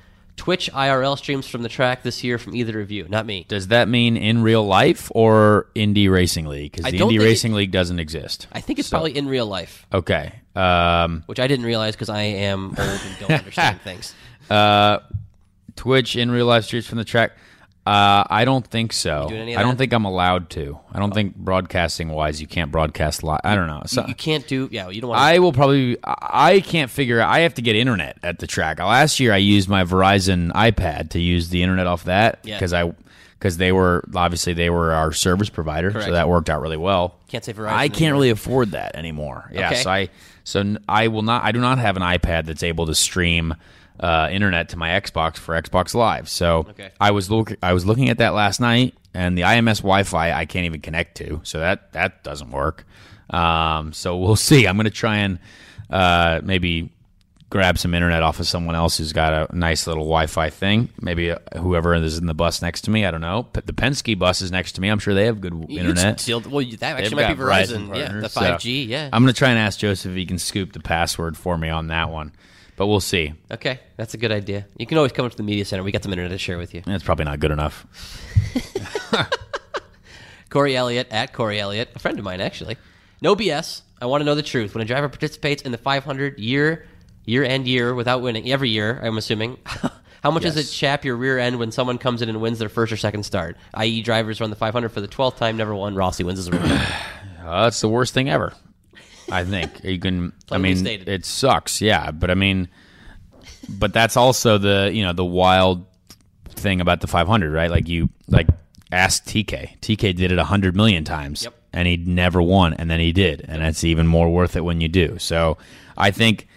Twitch IRL streams from the track this year from either of you, not me. Does that mean in real life or Indy Racing League? Because the Indy think it- Racing League doesn't exist. I think it's probably in real life, Okay. Um, which I didn't realize because I am old and don't understand things. uh, Twitch in real life streams from the track. Uh, I don't think so. doing any of I don't think I'm allowed to. I don't think broadcasting wise, you can't broadcast live. I don't know. So, You can't do yeah. You don't want to- I will probably. I can't figure. out. I have to get internet at the track. Last year, I used my Verizon iPad to use the internet off that Yeah. because I because they were obviously they were our service provider, Correct. so that worked out really well. Can't say Verizon I can't anymore. really afford that anymore. Yeah, Okay. so I so I will not. I do not have an iPad that's able to stream. Uh, internet to my Xbox for Xbox Live. So Okay. I was look I was looking at that last night, and the IMS Wi-Fi I can't even connect to, so that that doesn't work. Um, so we'll see. I'm going to try and uh, maybe grab some internet off of someone else who's got a nice little Wi-Fi thing. Maybe uh, whoever is in the bus next to me. I don't know. The Penske bus is next to me. I'm sure they have good You internet. Still, well, that They've actually might be Verizon. yeah, the 5G. Yeah. I'm going to try and ask Josef if he can scoop the password for me on that one, but we'll see. okay, that's a good idea. You can always come up to the media center. We got some internet to share with you. It's probably not good enough. Corey Elliott at Corey Elliott, a friend of mine actually. No BS. I want to know the truth. When a driver participates in the 500 year year end year without winning every year, I'm assuming. How much does it chap your rear end when someone comes in and wins their first or second start? I.e., drivers run the 500 for the 12th time, never won. Rossi wins as a rookie. Uh, that's the worst thing ever. I think you can. I mean, it sucks. Yeah, but I mean, but that's also the you know the wild thing about the 500, right? Like you like ask TK. TK did it a hundred million times, Yep. and he never won, and then he did, and it's even more worth it when you do. So I think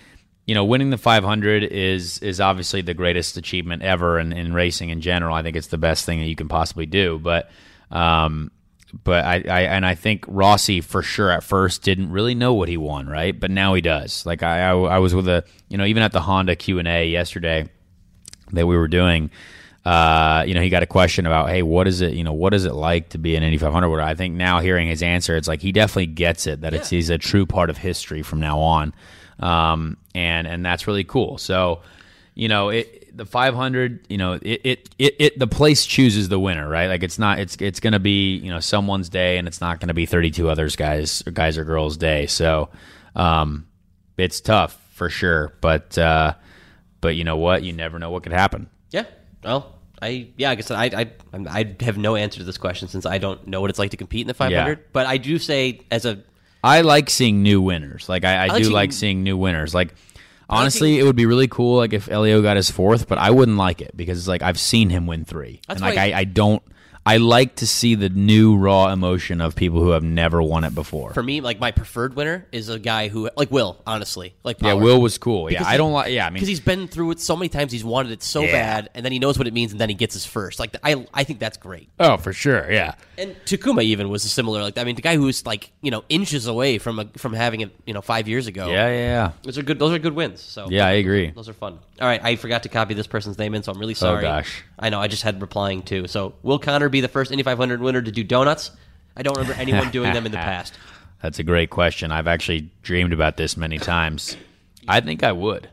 you know winning the 500 is is obviously the greatest achievement ever in, in racing in general. I think it's the best thing that you can possibly do, but. Um, but I, I and I think Rossi for sure at first didn't really know what he won, right? But now he does. Like I, I, I was with a, you know, even at the Honda Q and A yesterday that we were doing, uh, you know, he got a question about, hey, what is it, you know, what is it like to be an Indy 500? I think now hearing his answer, it's like he definitely gets it that it's he's a true part of history from now on, um, and and that's really cool. So, you know, it the 500, you know, it, it it it the place chooses the winner, right? Like it's not it's it's going to be you know someone's day, and it's not going to be 32 others guys or guys or girls' day. So, um, it's tough for sure, but uh, but you know what? You never know what could happen. yeah. Well, I yeah. I said, I, I I have no answer to this question since I don't know what it's like to compete in the 500. Yeah. But I do say as a I like seeing new winners. Like I, I, like do seeing- like seeing new winners. Like honestly, it would be really cool like if Helio got his fourth, but I wouldn't like it because it's like I've seen him win three, That's and like why- I, I don't. I like to see the new raw emotion of people who have never won it before. for me, like my preferred winner is a guy who like Will. Honestly, like yeah, Will was cool. Yeah, I don't like. Yeah, I mean, because he's been through it so many times. He's wanted it so Yeah. bad, and then he knows what it means, and then he gets his first. Like I, I think that's great. oh for sure. Yeah, And Takuma even was a similar. Like I mean, the guy who was like you know inches away from a, from having it you know five years ago. yeah, yeah, yeah. those are good. Those are good wins. So Yeah, I agree. Those are fun. All right, I forgot to copy this person's name in, so I'm really oh, sorry. Oh gosh. I know. I just had replying too. So will Conor be the first Indy 500 winner to do donuts? I don't remember anyone doing them in the past. That's a great question. I've actually dreamed about this many times. I think I would.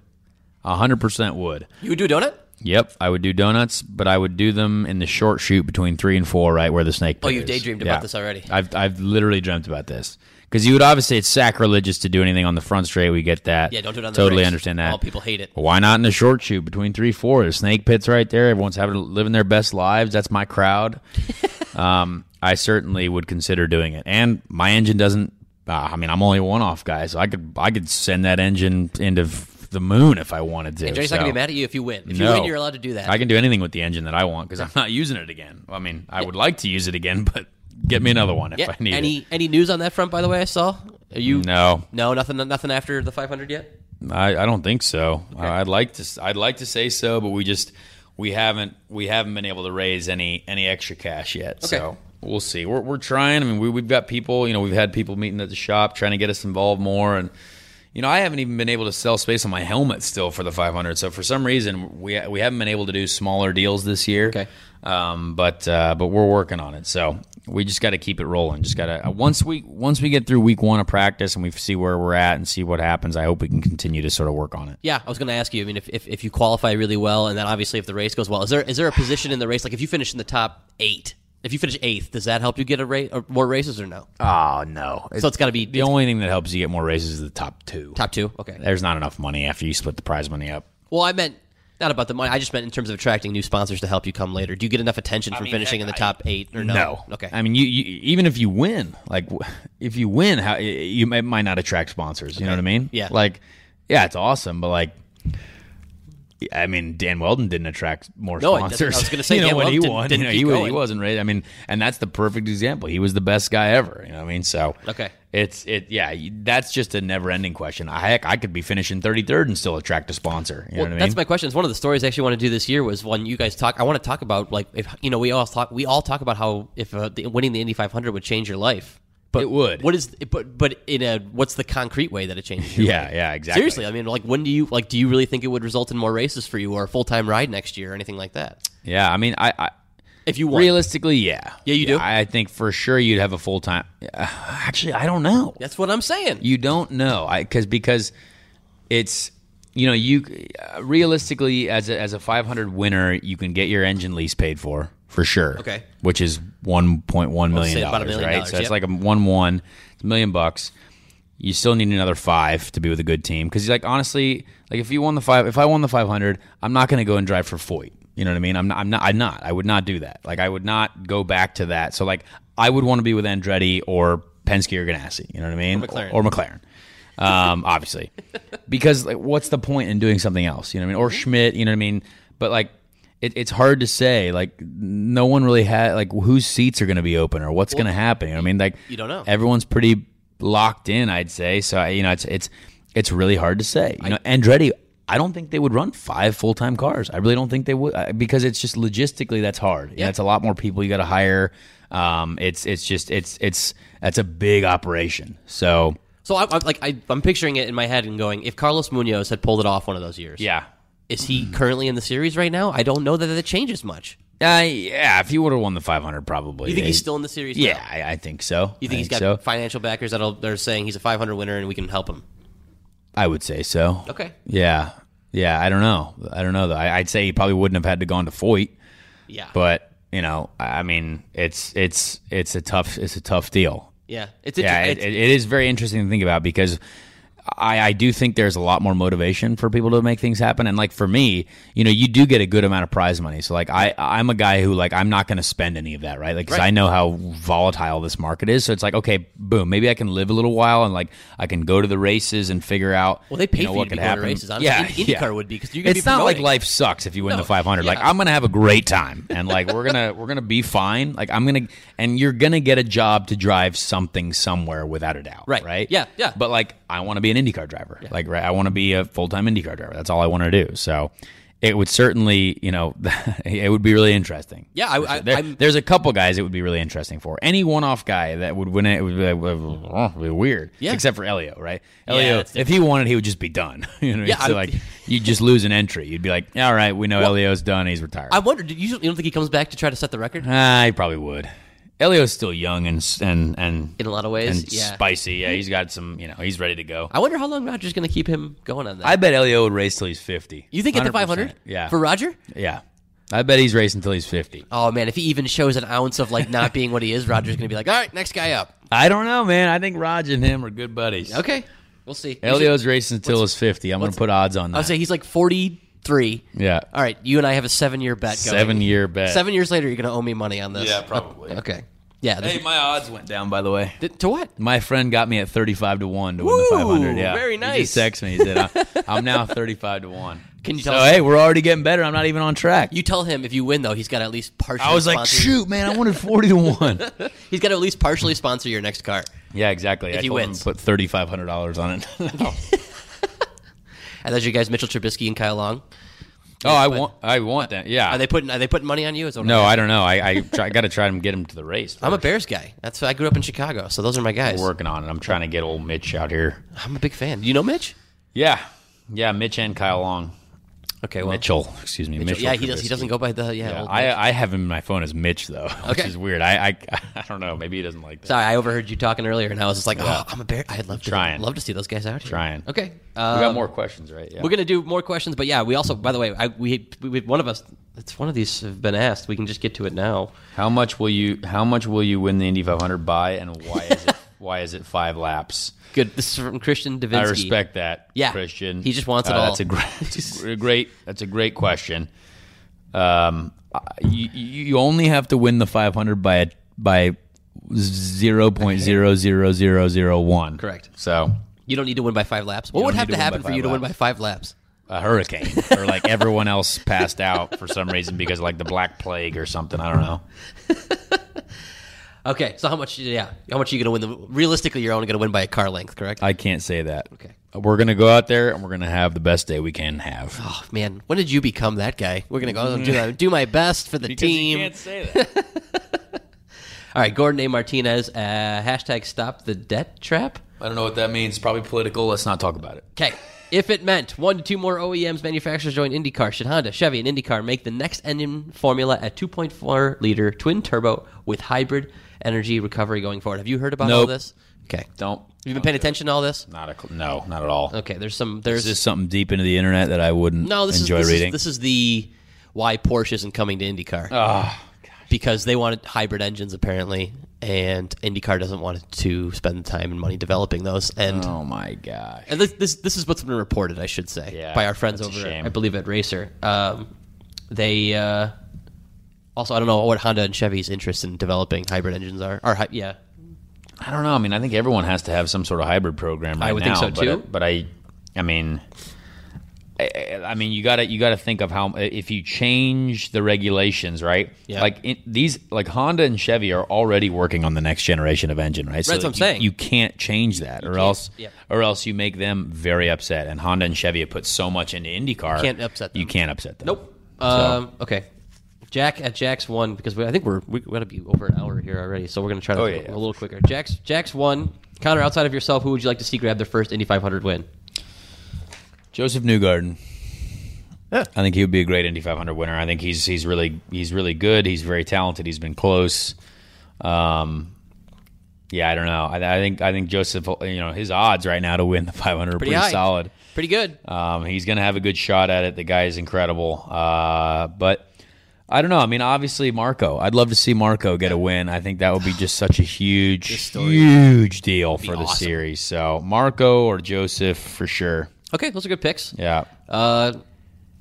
A hundred percent would. You would do a donut? Yep, I would do donuts, but I would do them in the short chute between three and four, right where the snake. Oh, you've daydreamed about this already. I've I've literally dreamt about this because you would obviously it's sacrilegious to do anything on the front straight. We get that. Yeah, don't do it on the totally understand that. All people hate it. Why not in the short chute between three four? The snake pit's right there. Everyone's having living their best lives. That's my crowd. um, I certainly would consider doing it, and my engine doesn't. Uh, I mean, I'm only a one off guy, so I could I could send that engine into the moon if I wanted to. And Johnny's so. not gonna be mad at you if you win. If you win, you're allowed to do that. I can do anything with the engine that I want because I'm not using it again. I mean, I would like to use it again, but get me another one if yeah. I need any it. any news on that front? By the way, I saw. Are you No, no nothing nothing after the 500 yet? I, I don't think so. I'd like to. I'd like to say so, but we just we haven't we haven't been able to raise any any extra cash yet. So we'll see. We're we're trying. I mean, we we've got people. You know, we've had people meeting at the shop trying to get us involved more and. You know, I haven't even been able to sell space on my helmet still for the 500. So for some reason, we we haven't been able to do smaller deals this year. Okay. Um, but uh, but we're working on it. So we just got to keep it rolling. Just got to uh, once we once we get through week one of practice and we see where we're at and see what happens. I hope we can continue to sort of work on it. Yeah, I was going to ask you. I mean, if, if, if you qualify really well, and then obviously if the race goes well, is there is there a position in the race like if you finish in the top eight? If you finish eighth, does that help you get a race or uh, more races or no? Oh no! So it's got to be the only thing that helps you get more races is the top two. top two. Okay. There's not enough money after you split the prize money up. Well, I meant not about the money. I just meant in terms of attracting new sponsors to help you come later. Do you get enough attention from mean, finishing heck, in the I- top eight or no? Okay. I mean, you, you even if you win, like if you win, how you might, might not attract sponsors. You know what I mean? Yeah. Like, yeah, it's awesome, but like. I mean, Dan Wheldon didn't attract more No, I- sponsors. I was gonna say, you know, Dan when he Wheldon won, didn't you know, he, he going. wasn't ready. I mean, and that's the perfect example. He was the best guy ever. You know what I mean? So Okay. it's it. Yeah, that's just a never-ending question. I, heck, I could be finishing 33rd and still attract a sponsor. You know Well, what I mean? that's my question. It's one of the stories I actually want to do this year was when you guys talk. I want to talk about like if you know we all talk we all talk about how if uh, the, winning the Indy 500 would change your life. But It would. What is but but in a what's the concrete way that it changes? Yeah, life? yeah, exactly. Seriously, I mean, like when do you like do you really think it would result in more races for you or a full time ride next year or anything like that? yeah, I mean, I, I If you won, realistically, yeah, Yeah, you do? I think for sure you'd have a full time. actually, I don't know. that's what I'm saying. You don't know, I because because it's you know you uh, realistically as a, as a 500 winner, you can get your engine lease paid for for sure. Okay. which is 1.1 million say dollars, million right? dollars, so it's like a one one, it's a million bucks. You still need another five to be with a good team because, like, honestly, like if you won the five, if I won the 500, I'm not going to go and drive for Foyt. You know what I mean? I'm not, I'm not. I'm not. I would not do that. Like, I would not go back to that. So, like, I would want to be with Andretti or Penske or Ganassi. You know what I mean? Or McLaren. Or, McLaren. Um, obviously, because like, what's the point in doing something else? You know what I mean? Or Schmidt. You know what I mean? But like, it, it's hard to say. Like, no one really had like whose seats are going to be open or what's going to happen. You know what I mean? Like, you don't know. Everyone's pretty locked in. I'd say. So I- you know, it's it's it's really hard to say. You know, Andretti. I don't think they would run five full time cars. I really don't think they would uh, because it's just logistically that's hard. Yeah, it's a lot more people you got to hire. Um, it's it's just it's it's that's a big operation. So So I, I'm like I, I'm picturing it in my head and going, if Carlos Munoz had pulled it off one of those years, yeah, is he currently in the series right now? I don't know that it changes much. Uh, yeah, if he would have won the 500, probably. You think he's still in the series? now? Yeah, I, I think so. You I think he's got so? financial backers that'll they're saying he's a 500 winner and we can help him? I would say so. Okay. Yeah, yeah. I don't know. I don't know though. I, I'd say he probably wouldn't have had to gone to Foyt, Yeah. but you know, I I mean, it's it's it's a tough it's a tough deal. yeah. It's Yeah, it, it is very interesting to think about because I, I do think there's a lot more motivation for people to make things happen. And like for me, you know, you do get a good amount of prize money. So like I, I'm a guy who like I'm not going to spend any of that, right? Like 'cause Right. I know how volatile this market is. So it's like okay, boom, maybe I can live a little while and like I can go to the races and figure out. Well, they pay you know, for you what be could happen. races, honestly. Yeah, Indy- yeah. IndyCar would be, 'cause you're gonna It's be not like life sucks if you win No, the 500. Like. I'm gonna have a great time, and like we're gonna we're gonna be fine. Like I'm gonna and you're gonna get a job to drive something somewhere without a doubt. Right. Right. Yeah, yeah. But like I want to be an IndyCar driver. Like right, I want to be a full time IndyCar driver. That's all I want to do. So. It would certainly, you know, it would be really interesting. Yeah, I- sure. I- There- there's a couple guys it would be really interesting for. Any one-off guy that would win it, it would be, oh, it'd be weird. Yeah. Except for Helio, right? Helio, that's if he wanted, he would just be done. you know, what I mean? Yeah, so I- like you just lose an entry. You'd be like, all right, we know Helio's done. He's retired. I wonder. Do you, you don't think he comes back to try to set the record? Ah, he probably would. Helio's still young and and and In a lot of ways, and yeah. spicy. Yeah, he's got some. You know, he's ready to go. I wonder how long Roger's going to keep him going on that. I bet Helio would race till he's fifty. you think at the 500? Yeah, For Roger? yeah. I bet he's racing till he's fifty. Oh man, if he even shows an ounce of like not being what he is, Roger's going to be like, all right, next guy up. I don't know, man. I think Raj and him are good buddies. Okay, we'll see. Helio's should- racing till he's fifty. I'm going to put odds on that. I'll say he's like 43. Yeah, All right, you and I have a seven year bet going. seven year bet. Seven years later, you're going to owe me money on this. Yeah, probably. Okay. Yeah. this- Hey, my odds went down by the way. th- to what? My friend got me at 35 to 1 to win the Woo, 500. Yeah. very He nice. just texted me. He said, "I'm- I'm now 35 to 1. Can you So, tell us? hey, we're already getting better. I'm not even on track. You tell him if you win though, he's got to at least partially. I was like, sponsor- shoot, man, I wanted 40 to 1. He's got to at least partially sponsor your next car. yeah, exactly. I he told wins. him to put $3,500 on it. And those are you guys, Mitchell Trubisky and Kyle Long. oh, I want I want that. Yeah. Are they putting Are they putting money on you? Is what I'm no. I don't know. I, I, try, I got to try to get him to the race. I'm a Bears guy. That's I grew up in Chicago, so those are my guys. We're working on it. I'm trying to get old Mitch out here. I'm a big fan. You know Mitch? Yeah. Yeah, Mitch and Kyle Long. Okay, well, Mitchell, excuse me. Mitchell yeah, he does. He doesn't go by the yeah. Yeah, old I, I have him in my phone as Mitch though, which Okay. is weird. I, I I don't know. Maybe he doesn't like that. Sorry, I overheard you talking earlier, and I was just like, "Oh, I'm a bear. I'd love to Trying. love to see those guys out here." Trying. Okay, We um, got more questions, right? Yeah. We're gonna do more questions, but yeah, we also, by the way, I, we, we one of us, it's one of these have been asked. We can just get to it now. How much will you How much will you win the Indy 500 by, and why is it Why is it five laps? Good. This is from Christian Davinsky. I respect that, Yeah. Christian. He just wants it Uh, all. That's a great, that's a great. That's a great question. Um, you, you only have to win the 500 by a, by zero point zero zero zero zero one. Correct. So You don't need to win by five laps. What would have to to happen for you five to win by five laps? a hurricane or like everyone else passed out for some reason because like the black plague or something. I don't know. Okay, so how much? Yeah, how much are you going to win? The, realistically, you're only going to win by a car length, correct? I can't say that. Okay. We're gonna go out there and we're gonna have the best day we can have. Oh man, when did you become that guy? We're gonna go and do, that- do my best for the team. Can't say that. All right, Gordon A. Martinez, uh, hashtag stop the debt trap. I don't know what that means. Probably political. Let's not talk about it. Okay. If it meant one to two more OEMs manufacturers join IndyCar, should Honda, Chevy, and IndyCar make the next engine formula at 2.4 liter twin turbo with hybrid energy recovery going forward? Have you heard about all Nope. this? Okay. Don't. You've been paying attention to all this? Not a. cl- No, not at all. Okay. There's some. There's This is something deep into the internet that I wouldn't no. This enjoy is this reading. Is, this is the why Porsche isn't coming to IndyCar oh, because they wanted hybrid engines apparently, and IndyCar doesn't want to spend the time and money developing those. And oh my gosh. And this, this this is what's been reported, I should say, Yeah, by our friends over. I believe, at Racer. Um, they uh, also, I don't know what Honda and Chevy's interest in developing hybrid engines are. Hy- yeah, I don't know. I mean, I think everyone has to have some sort of hybrid program right I would now. think so, too. But I, I mean, I, I mean, you got to you got to think of how if you change the regulations, right? Yeah. Like in, these, like Honda and Chevy are already working on the next generation of engine, right? So That's what I'm you- saying. You can't change that, or else, yep. or else you make them very upset. And Honda and Chevy have put so much into IndyCar. You can't upset them. You can't upset them. nope. Um, okay, Jack at Jack's one because we, I think we're we got to be over an hour here already, so we're gonna try to Oh, go yeah, yeah. a little quicker. Jack's Jack's one. Conor, outside of yourself, who would you like to see grab their first Indy 500 win? Josef Newgarden. Yeah. I think he would be a great Indy 500 winner. I think he's he's really he's really good. He's very talented. He's been close. Um, yeah, I don't know. I, I think I think Josef, you know, his odds right now to win the 500 are Pretty pretty, high. solid. Pretty good. Um, he's going to have a good shot at it. The guy is incredible. Uh, but I don't know. I mean, obviously Marco. I'd love to see Marco get a win. I think that would be just such a huge, huge deal for the awesome. series. So Marco or Josef for sure. Okay, those are good picks. Yeah. Uh,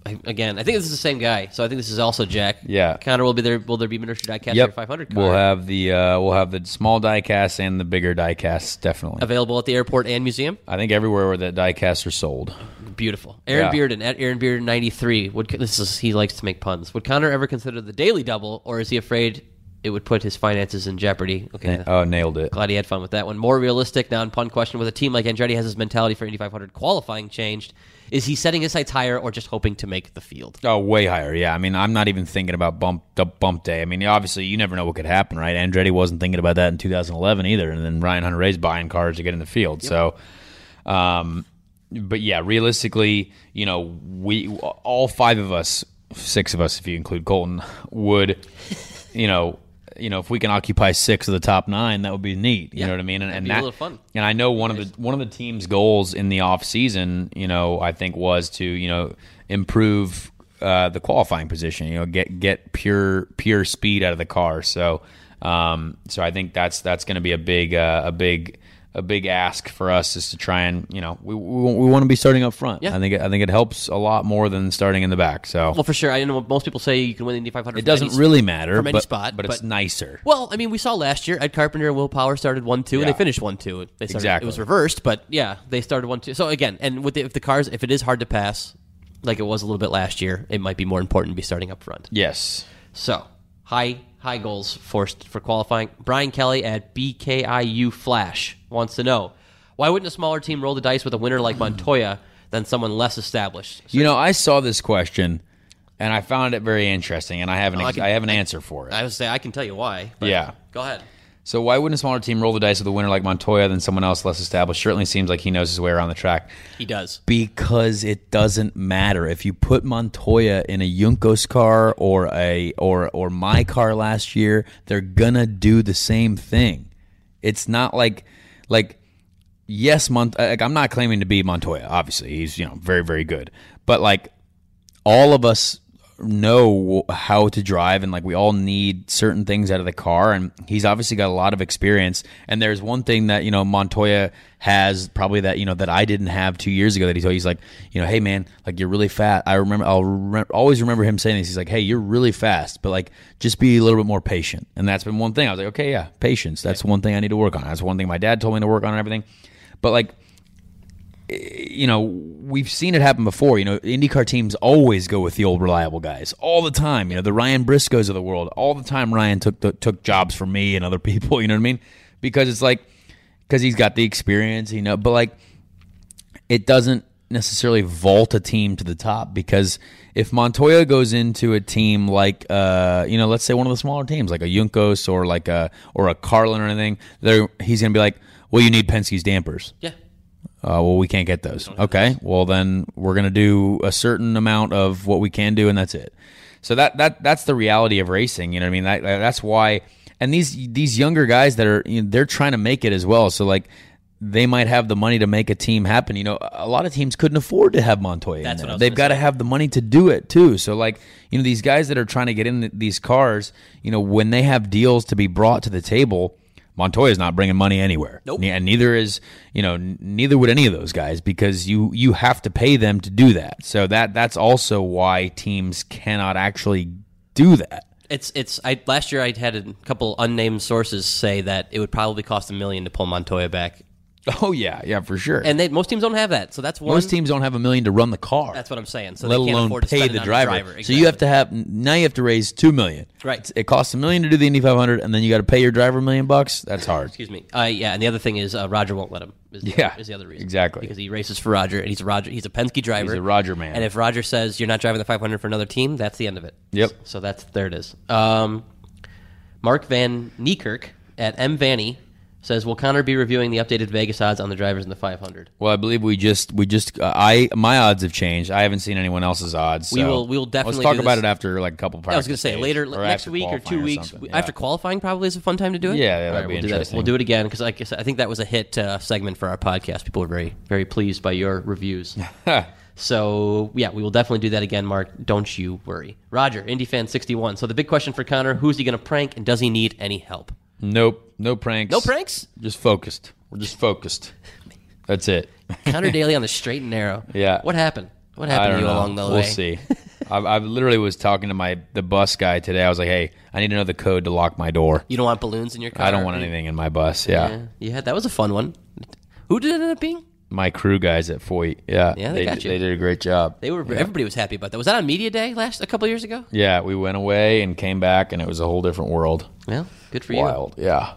I, again, I think this is the same guy, so I think this is also Jack. Yeah. Conor will be there. Will there be miniature diecast Yep. 500 We'll have the uh, we'll have the small diecast and the bigger diecast definitely. available at the airport and museum? I think everywhere where the diecasts are sold. Beautiful. Aaron Yeah. Bearden at Aaron Bearden 93. Would this is he likes to make puns? Would Conor ever consider the daily double, or is he afraid it would put his finances in jeopardy? Okay. Oh, nailed it. Glad he had fun with that one. More realistic, non-pun question: With a team like Andretti has his mentality for Indy 500 qualifying changed, is he setting his sights higher or just hoping to make the field? Oh, way higher. Yeah, I mean, I'm not even thinking about bump the bump day. I mean, obviously, you never know what could happen, right? Andretti wasn't thinking about that in 2011 either, and then Ryan Hunter-Reay's buying cars to get in the field. So, um, but yeah, realistically, you know, we all five of us, six of us, if you include Colton, would, you know, you know, if we can occupy six of the top nine, that would be neat. You Yeah, know what I mean? And, and that, fun. And I know one of the one of the team's goals in the off season, you know, I think was to you know improve uh, the qualifying position. You know, get get pure pure speed out of the car. So, um, so I think that's that's going to be a big uh, a big a big ask for us is to try and you know we we, we want to be starting up front. Yeah. I think it, I think it helps a lot more than starting in the back. So Well, for sure. I know most people say you can win the Indy 500. it doesn't really matter from any but, spot, but, it's nicer. Well, I mean, we saw last year Ed Carpenter and Will Power started one two, and they finished one two. They started, Exactly. It was reversed, but yeah, they started one two. So again, and with the, if the cars, if it is hard to pass, like it was a little bit last year, it might be more important to be starting up front. Yes. So high high goals for for qualifying. Brian Kelly at BKIU Flash wants to know why wouldn't a smaller team roll the dice with a winner like Montoya than someone less established? You know, I saw this question and I found it very interesting, and I have an Oh, I can- I have an answer for it. I would say I can tell you why. but Yeah. go ahead. So why wouldn't a smaller team roll the dice with a winner like Montoya than someone else less established? Certainly seems like he knows his way around the track. He does. Because it doesn't matter if you put Montoya in a Juncos car or a or or my car last year, they're gonna do the same thing. It's not like like yes, Mont- like I'm not claiming to be Montoya. Obviously, he's you know very very good, but like all of us know how to drive and like we all need certain things out of the car and he's obviously got a lot of experience. And there's one thing that you know Montoya has probably that you know that I didn't have 2 years ago that he told he's like you know hey man like you're really fat. I remember I'll re- always remember him saying this. He's like hey you're really fast but like just be a little bit more patient. And that's been one thing. I was like okay yeah patience. That's one thing I need to work on. That's one thing my dad told me to work on and everything. But like you know, we've seen it happen before. You know, IndyCar teams always go with the old reliable guys all the time. You know, the Ryan Briscoes of the world. All the time, Ryan took the, took jobs from me and other people. You know what I mean? Because it's like because he's got the experience. You know, but like it doesn't necessarily vault a team to the top because if Montoya goes into a team like uh you know let's say one of the smaller teams like a Juncos or like a or a Carlin or anything he's gonna be like well you need Penske's dampers Yeah. Uh, well, we can't get those. Okay. Well, then we're going to do a certain amount of what we can do, and that's it. So that that that's the reality of racing. You know what I mean? That, that's why. And these these younger guys that are you know, they're trying to make it as well. So like they might have the money to make a team happen. You know, a lot of teams couldn't afford to have Montoya. in That's there. what They've got to have the money to do it too. So like you know these guys that are trying to get in these cars, you know, when they have deals to be brought to the table. Montoya's not bringing money anywhere. Nope. And neither is, you know, neither would any of those guys because you you have to pay them to do that. So that that's also why teams cannot actually do that. It's it's. I last year I had a couple unnamed sources say that it would probably cost a million to pull Montoya back, Oh yeah, yeah, for sure. and they, most teams don't have that. So that's one. most teams don't have a million to run the car. That's what I'm saying. So let they can't alone afford to pay spend it the on driver. driver. So you have to have now you have to raise two million. Right. It costs a million to do the Indy 500, and then you got to pay your driver a million bucks. That's hard. Excuse me. Uh, yeah, and the other thing is uh, Roger won't let him. Is the, Yeah, is the other reason exactly. because he races for Roger, and he's a Roger. He's a Penske driver. He's a Roger man. And if Roger says you're not driving the 500 for another team, that's the end of it. Yep. So that's there it is. Um, Mark Van Niekirk at M Vanny says, "Will Conor be reviewing the updated Vegas odds on the drivers in the 500?" Well, I believe we just we just uh, I my odds have changed. I haven't seen anyone else's odds. We will- we will definitely Let's talk about this. it after like a couple. I was going to say later or next week or two weeks something. after qualifying. Probably is a fun time to do it. Yeah, yeah, that'd right, be we'll do that. interesting. We'll do it again because, like I said, I think that was a hit uh, segment for our podcast. People were very very pleased by your reviews. So yeah, we will definitely do that again, Mark. Don't you worry. Roger, Indy fan sixty one. So the big question for Conor: Who's he going to prank, and does he need any help? Nope, no pranks. No pranks. Just focused. We're just focused. That's it. Conor Daly on the straight and narrow. Yeah. What happened? What happened to you know. along the we'll way? see. I, I literally was talking to my the bus guy today. I was like, "Hey, I need to know the code to lock my door. You don't want balloons in your car. I don't want anything in my bus." Yeah, Yeah, had that was a fun one. Who did it end up being? My crew guys at Foyt. Yeah, Yeah, they got did- you. They did a great job. They were. Everybody was happy about that. Was that on media day last a couple years ago? Yeah, we went away and came back, and it was a whole different world. Well, good for you. Wild. Yeah.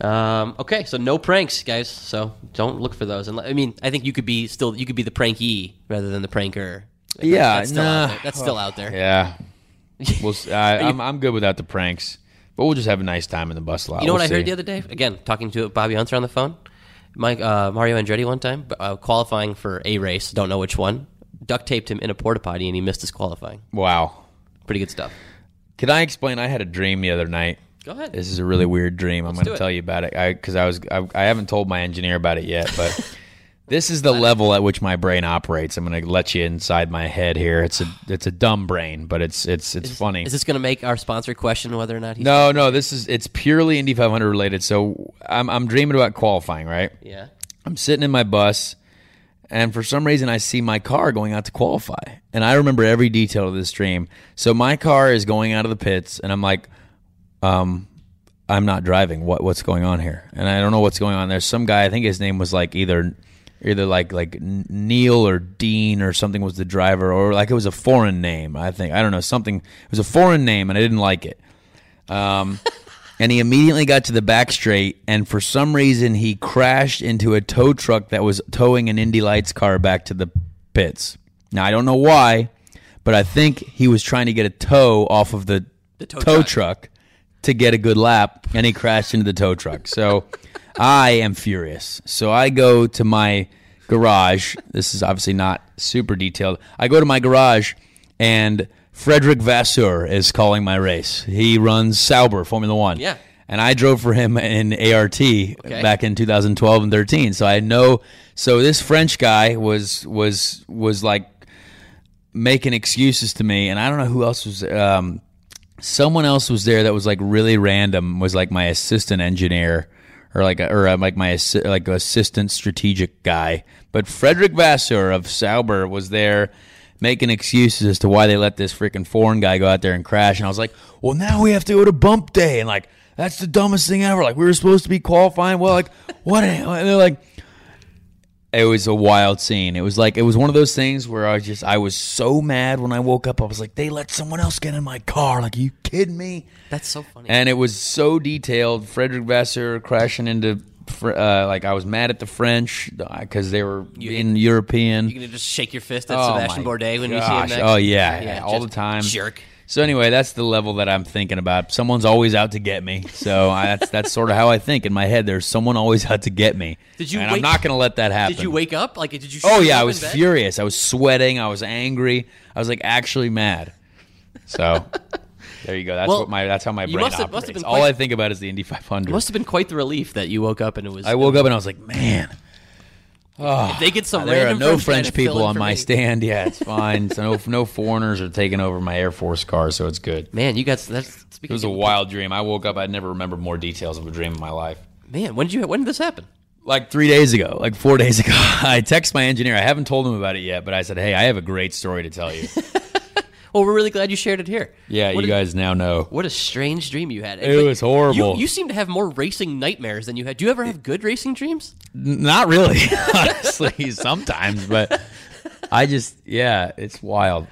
Um, okay, so no pranks, guys. So don't look for those. And I mean, I think you could be still you could be the prankee rather than the pranker. Like, Yeah, that's still nah. out there. That's still out there. Yeah. We'll, s- I, I'm, I'm good without the pranks, but we'll just have a nice time in the bus lot. You know We'll what I heard the other day? Again, talking to Bobby Hunter on the phone. Mike uh, Mario Andretti one time uh, qualifying for a race. Don't know which one. Duct taped him in a porta potty and he missed his qualifying. Wow. Pretty good stuff. Can I explain? I had a dream the other night, Go ahead. This is a really weird dream. I'm going to tell you about it because I, was I, I haven't told my engineer about it yet, but this is the level at which my brain operates. I'm going to let you inside my head here. It's a it's a dumb brain, but it's it's it's funny. Is this going to make our sponsor question whether or not he's no, no, this is it's purely Indy 500 related. So I'm I'm dreaming about qualifying, right? Yeah. I'm sitting in my bus, and for some reason, I see my car going out to qualify. And I remember every detail of this dream. So my car is going out of the pits, and I'm like, um, I'm not driving. What what's going on here? And I don't know what's going on. There's some guy. I think his name was like either either like like Neil or Dean or something was the driver, or like it was a foreign name. I think I don't know something. It was a foreign name, and I didn't like it. Um, and he immediately got to the back straight, and for some reason, he crashed into a tow truck that was towing an Indy Lights car back to the pits. Now, I don't know why, but I think he was trying to get a tow off of the, The tow tow truck. truck to get a good lap, and he crashed into the tow truck. So I am furious. So I go to my garage. This is obviously not super detailed. I go to my garage, and Frédéric Vasseur is calling my race. He runs Sauber Formula One. Yeah. And I drove for him in ART back in 2012 and 13. So I know. So this French guy was was was like making excuses to me, and I don't know who else was. Um, someone else was there that was like really random. Was like my assistant engineer, or like a, or uh, like my like assistant strategic guy. But Frédéric Vasseur of Sauber was there. Making excuses as to why they let this freaking foreign guy go out there and crash, and I was like, "Well, now we have to go to bump day," and like, that's the dumbest thing ever. Like, we were supposed to be qualifying. Well, like, what? And they're like, it was a wild scene. It was like it was one of those things where I just I was so mad when I woke up. I was like, they let someone else get in my car. Like, are you kidding me? That's so funny. And it was so detailed. Frédéric Vasseur crashing into uh, like I was mad at the French because they were in European. you gonna just shake your fist at Oh Sebastian Bourdais when you see him next? Oh yeah, all the time, Jerk. So anyway, that's the level that I'm thinking about. Someone's always out to get me. So I, that's that's sort of how I think in my head. There's someone always out to get me. Did you And I'm not going to let that happen. Did you wake up? Like, did you? Oh yeah, I was furious. I was sweating. I was angry. I was like actually mad. So there you go. That's Well, what my that's how my brain must have- operates. must have been All I think about is the Indy 500. It must have been quite the relief that you woke up and it was. I woke up and I was like, man, If they get some ah, there are no French, French people on my me. stand. Yeah, it's fine. so no no foreigners are taking over my Air Force car, so it's good. Man, you got that's. It was a wild dream. I woke up. I never remember more details of a dream in my life. man. When did you? When did this happen? Like three days ago, like four days ago, I text my engineer. I haven't told him about it yet, but I said, "Hey, I have a great story to tell you." Well, we're really glad you shared it here. Yeah, What you a- guys now know. What a strange dream you had. It was horrible. You, you seem to have more racing nightmares than you had. Do you ever have good racing dreams? Not really, honestly. Sometimes, but I just yeah, it's wild.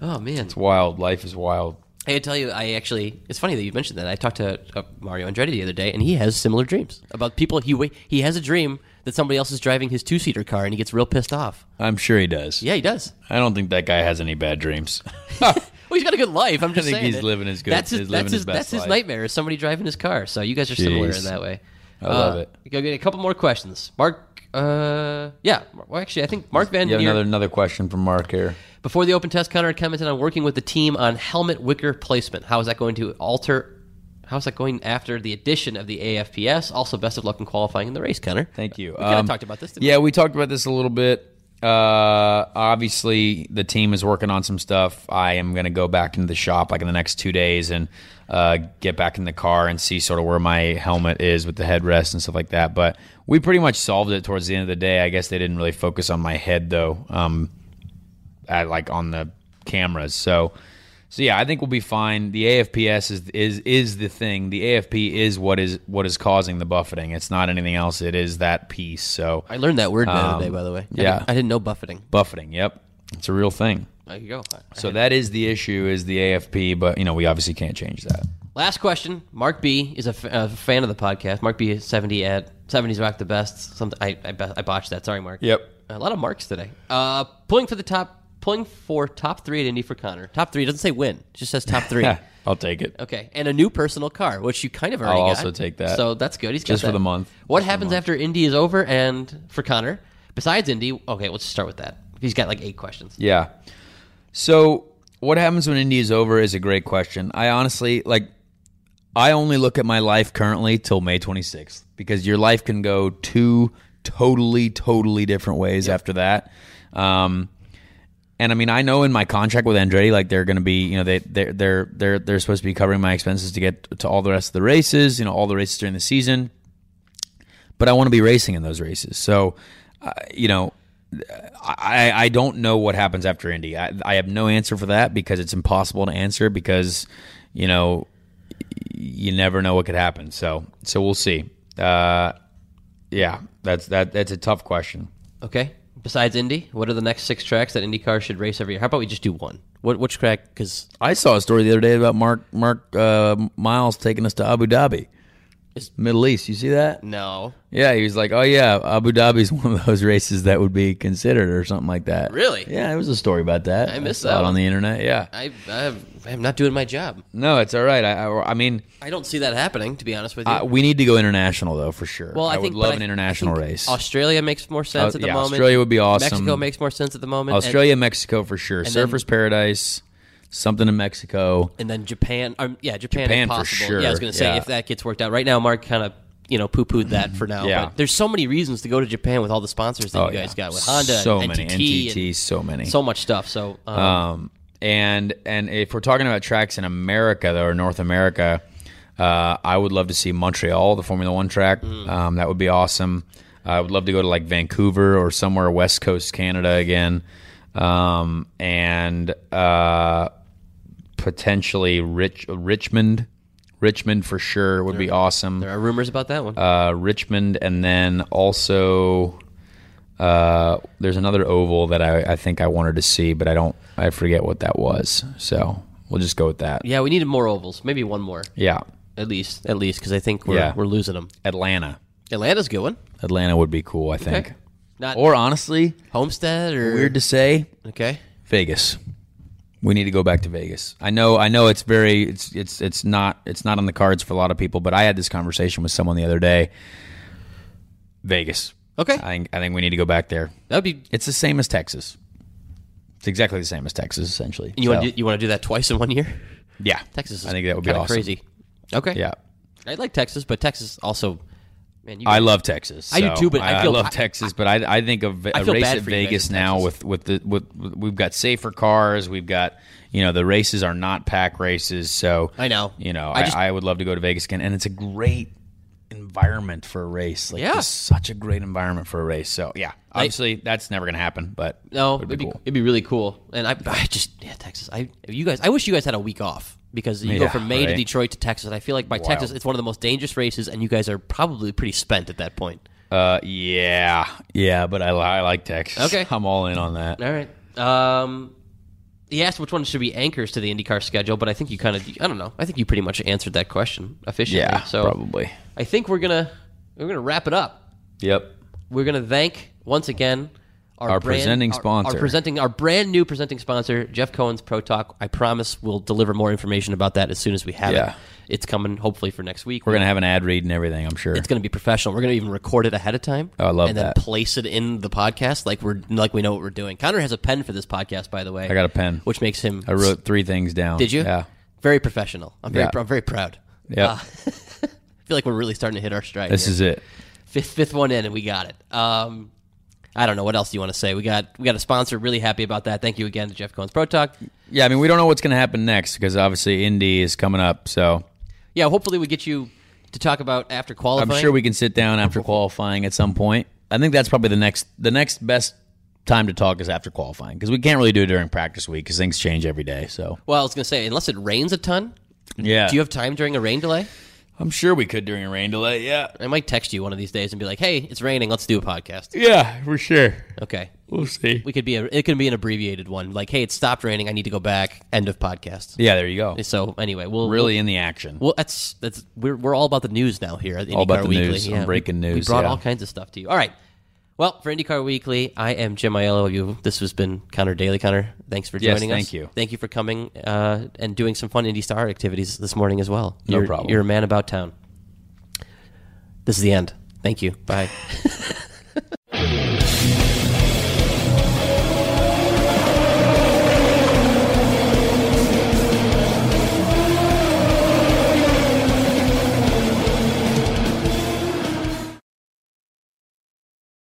Oh man. It's wild. Life is wild. I tell you, I actually, it's funny that you mentioned that. I talked to uh, Mario Andretti the other day, and he has similar dreams about people. He he has a dream that somebody else is driving his two seater car, and he gets real pissed off. I'm sure he does. Yeah, he does. I don't think that guy has any bad dreams. Well, he's got a good life. I'm just think saying. he's living his good- That's his. that's his. his best that's his life. nightmare. Is somebody driving his car. So you guys are similar in that way. I love Uh, it. Go get a couple more questions, Mark. Uh, yeah. Well, actually, I think Mark Van You have another another question from Mark here. Before the Open Test, Conor had commented on working with the team on helmet wicker placement. How is that going to alter? How is that going after the addition of the AFPS? Also, best of luck in qualifying in the race, Conor. Thank you. We kind of Um, talked about this. Yeah, we talked about this a little bit. Uh, obviously, the team is working on some stuff. I am going to go back into the shop like in the next two days and uh, get back in the car and see sort of where my helmet is with the headrest and stuff like that. But we pretty much solved it towards the end of the day. I guess they didn't really focus on my head though, um, at like on the cameras. So. So yeah, I think we'll be fine. The AFPS is is is the thing. The AFP is what is what is causing the buffeting. It's not anything else. It is that piece. So I learned that word the other Um, day, by the way. I yeah. didn't, I didn't know buffeting. buffeting. Yep, it's a real thing. There you go. So that is the issue. Is the AFP, but you know we obviously can't change that. Last question. Mark B is a, f- a fan of the podcast. Mark B is seventy at seventies rock the best. Something I I, I botched that. Sorry, Mark. Yep. A lot of marks today. Uh, pulling for the top. Pulling for top three at Indy for Conor. Top three doesn't say win. It just says top three. I'll take it. Okay, and a new personal car, which you kind of already I'll got. also take that. So that's good. He's got Just for the month. What Just happens month. after Indy is over and for Conor? Besides Indy, okay, let's start with that. He's got like eight questions. Yeah. So what happens when Indy is over is a great question. I honestly like. I only look at my life currently till May 26th because your life can go two totally, totally different ways after that. Um, and I mean, I know in my contract with Andretti, like they're going to be, you know, they they're they're they're they're supposed to be covering my expenses to get to all the rest of the races, you know, all the races during the season. But I want to be racing in those races, so uh, you know, I I don't know what happens after Indy. I, I have no answer for that because it's impossible to answer because you know you never know what could happen. So so we'll see. Uh, yeah, that's that that's a tough question. Okay. Besides Indy, what are the next six tracks that IndyCar should race every year? How about we just do one? What which track? Because I saw a story the other day about Mark Mark uh, Miles taking us to Abu Dhabi, Middle East. You see that? no, Yeah, he was like, "Oh yeah, Abu Dhabi's one of those races that would be considered or something like that." Really? Yeah, it was a story about that. I missed that it on the internet. Yeah. I I have, I'm not doing my job. No, it's all right. I I, I mean, I don't see that happening. To be honest with you. uh, we need to go international though for sure. well, I, would think love but an international I race. Australia makes more sense Oh, at the yeah, moment. Australia would be awesome. Mexico makes more sense at the moment. Australia, and- Mexico for sure. then- Surfers Paradise, something in Mexico. and then Japan. Um, yeah, Japan, Japan sure, Yeah, I was going to say yeah. if that gets worked out. Right now, Mark kind of you know poo pooed that for now. Yeah. But there's so many reasons to go to Japan with all the sponsors that Oh, you guys yeah. got with Honda, So and many NTT, NTT, and so many. so much stuff. So um, Um, and and if we're talking about tracks in America though, or North America, uh, I would love to see Montreal, the Formula One track. Mm. Um, that would be awesome. I would love to go to like Vancouver or somewhere West Coast Canada again, um, and uh, potentially Rich Richmond. Richmond for sure would be awesome. there are rumors about that one. Uh, Richmond, and then also uh, there's another oval that I, I think I wanted to see, but I don't. I forget what that was. So we'll just go with that. yeah, we needed more ovals. Maybe one more Yeah, at least. At least because I think we're Yeah. we're losing them. Atlanta. Atlanta's a good one. Atlanta would be cool. I think. Okay. Not Or honestly, Homestead or weird to say, Okay. Vegas. We need to go back to Vegas. I know. I know it's very. It's it's it's not. It's not on the cards for a lot of people. But I had this conversation with someone the other day. Vegas. Okay. I think. I think we need to go back there. That'd be. It's the same as Texas. It's exactly the same as Texas, essentially. You want to do, you want to do that twice in one year? yeah, Texas. Is I think that would be awesome. crazy. Okay. Yeah, I like Texas, but Texas also. Man, I guys- love Texas. I do too, but I feel- love I- Texas. But I, I think of a I race at for you guys Vegas now Texas. with with the with with- we've got safer cars. We've got you know the races are not pack races. So I know. You know, I I, just- I would love to go to Vegas again, and it's a great environment for a race. Like, Yeah. such a great environment for a race. So yeah, obviously that's never going to happen. But No, it'd be be, cool. it'd be really cool. And I, I just yeah, Texas. I you guys. I wish you guys had a week off because you go Yeah, from Maine to. Detroit to Texas. I feel like by Texas, it's one of the most dangerous races, and you guys are probably pretty spent at that point. Uh, yeah, yeah, but I, I like Texas. Okay. I'm all in on that. All right. Um, he asked which one should be anchors to the IndyCar schedule, but I think you kind of I don't know. I think you pretty much answered that question efficiently. Yeah, so probably. I think we're gonna we're gonna wrap it up. Yep. We're gonna thank once again Our presenting sponsor. our presenting our brand new presenting sponsor, Jeff Cohen's Pro Talk. I promise we'll deliver more information about that as soon as we have Yeah. it. It's coming hopefully for next week. We're gonna have an ad read and everything. I'm sure. it's going to be professional. We're going to even record it ahead of time. Oh, I love and that. then place it in the podcast like we're like we know what we're doing. Conor has a pen for this podcast, by the way. I got a pen. which makes him. I wrote three things down. Did you? Yeah. Very professional. I'm very. Yeah. I'm very proud. Yeah. Uh, feel like we're really starting to hit our stride. this here. is it. fifth fifth one in and we got it. Um, I don't know what else do you want to say. We got we got a sponsor. Really happy about that. Thank you again to Jeff Cohen's Pro Talk. Yeah, I mean, we don't know what's going to happen next because obviously Indy is coming up. So Yeah, hopefully we get you to talk about after qualifying. I'm sure we can sit down after qualifying at some point. I think that's probably the next the next best time to talk is after qualifying because we can't really do it during practice week because things change every day. So Well, I was gonna say unless it rains a ton. yeah, Do you have time during a rain delay? I'm sure we could during a rain delay. Yeah, I might text you one of these days and be like, "Hey, it's raining. Let's do a podcast." yeah, for sure. Okay. We'll see. We could be a it could be an abbreviated one. Like, "Hey, it stopped raining. I need to go back." End of podcast. Yeah, there you go. So anyway, we'll Really in the action. Well, that's that's we're we're all about the news now here at All about the Weekly. news, Yeah, breaking we- We brought yeah. all kinds of stuff to you. All right. Well, for IndyCar Weekly, I am Jim Ayello. This has been Conor Daly. Conor, thanks for Yes, joining us. thank you. Thank you for coming uh, and doing some fun Indy Star activities this morning as well. No you're, problem. You're a man about town. This is the end. Thank you. Bye.